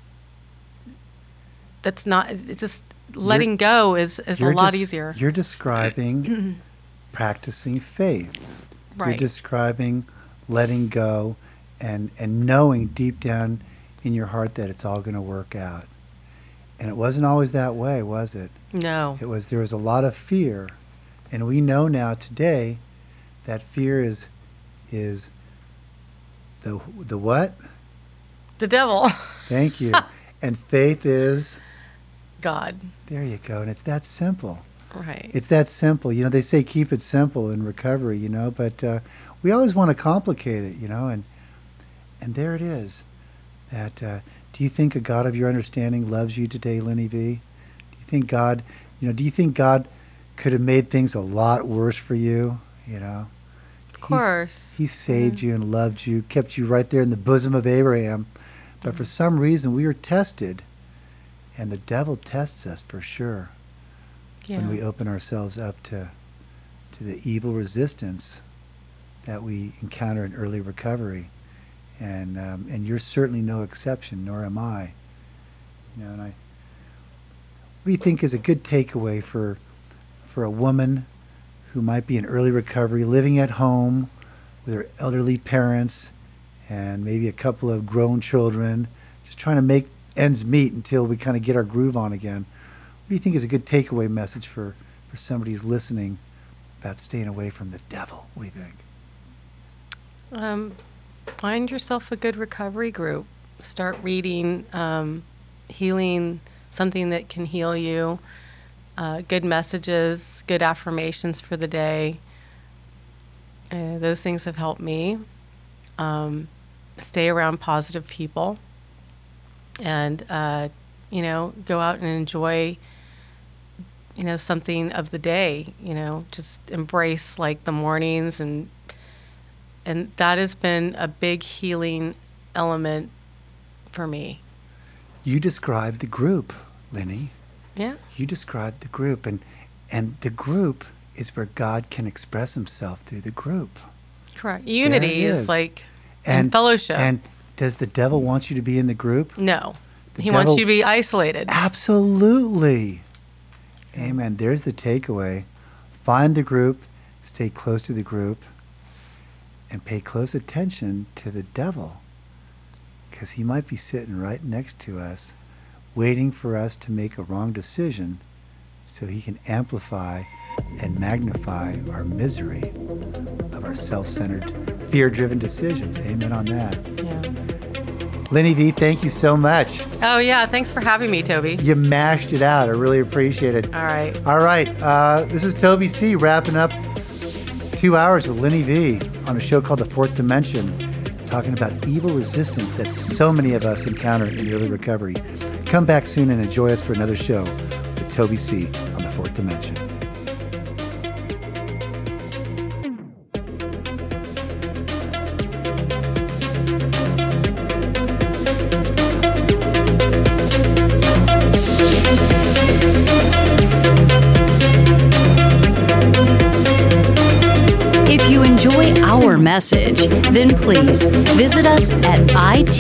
that's not, it's just letting go is, is a lot des- easier. You're describing practicing faith. You're describing letting go and, and knowing deep down in your heart that it's all going to work out. And it wasn't always that way, was it? no. It was there was a lot of fear, and we know now today that fear is is the the what? The devil. Thank you. and faith is God. there you go, and it's that simple. Right. It's that simple. You know, they say keep it simple in recovery, you know, but uh, we always want to complicate it, you know, and and there it is. That uh, do you think a God of your understanding loves you today, Lenny V? Do you think God, you know, do you think God could have made things a lot worse for you? You know, of course. He saved you and loved you, kept you right there in the bosom of Abraham. But for some reason, we are tested, and the devil tests us for sure yeah. when we open ourselves up to to the evil resistance that we encounter in early recovery, and um, and you're certainly no exception, nor am I. You know, and I. What do you think is a good takeaway for for a woman who might be in early recovery, living at home with their elderly parents and maybe a couple of grown children, just trying to make ends meet until we kind of get our groove on again? What do you think is a good takeaway message for, for somebody who's listening about staying away from the devil? What do you think? Um, find yourself a good recovery group. Start reading um, healing, something that can heal you. Uh, good messages, good affirmations for the day. Uh, those things have helped me. Um, stay around positive people, and uh, you know, go out and enjoy. You know, something of the day. You know, just embrace like the mornings and and that has been a big healing element for me. You described the group, Lenny. Yeah. You described the group, and and the group is where God can express Himself through the group. Correct. Unity it is. is. like and, fellowship. And does the devil want you to be in the group? no. The he wants you to be isolated. Absolutely. Amen. There's the takeaway. Find the group, stay close to the group, and pay close attention to the devil. Because he might be sitting right next to us, waiting for us to make a wrong decision so he can amplify and magnify our misery of our self centered, fear driven decisions. Amen on that. Yeah. Lenny V, thank you so much. Oh yeah, thanks for having me, Toby. You mashed it out. I really appreciate it. All right. All right. Uh, this is Toby C. wrapping up two hours with Lenny V on a show called The Fourth Dimension, talking about evil resistance that so many of us encounter in early recovery. Come back soon and enjoy us for another show with Toby C. on The Fourth Dimension. Message, then please visit us at itmtoby.com.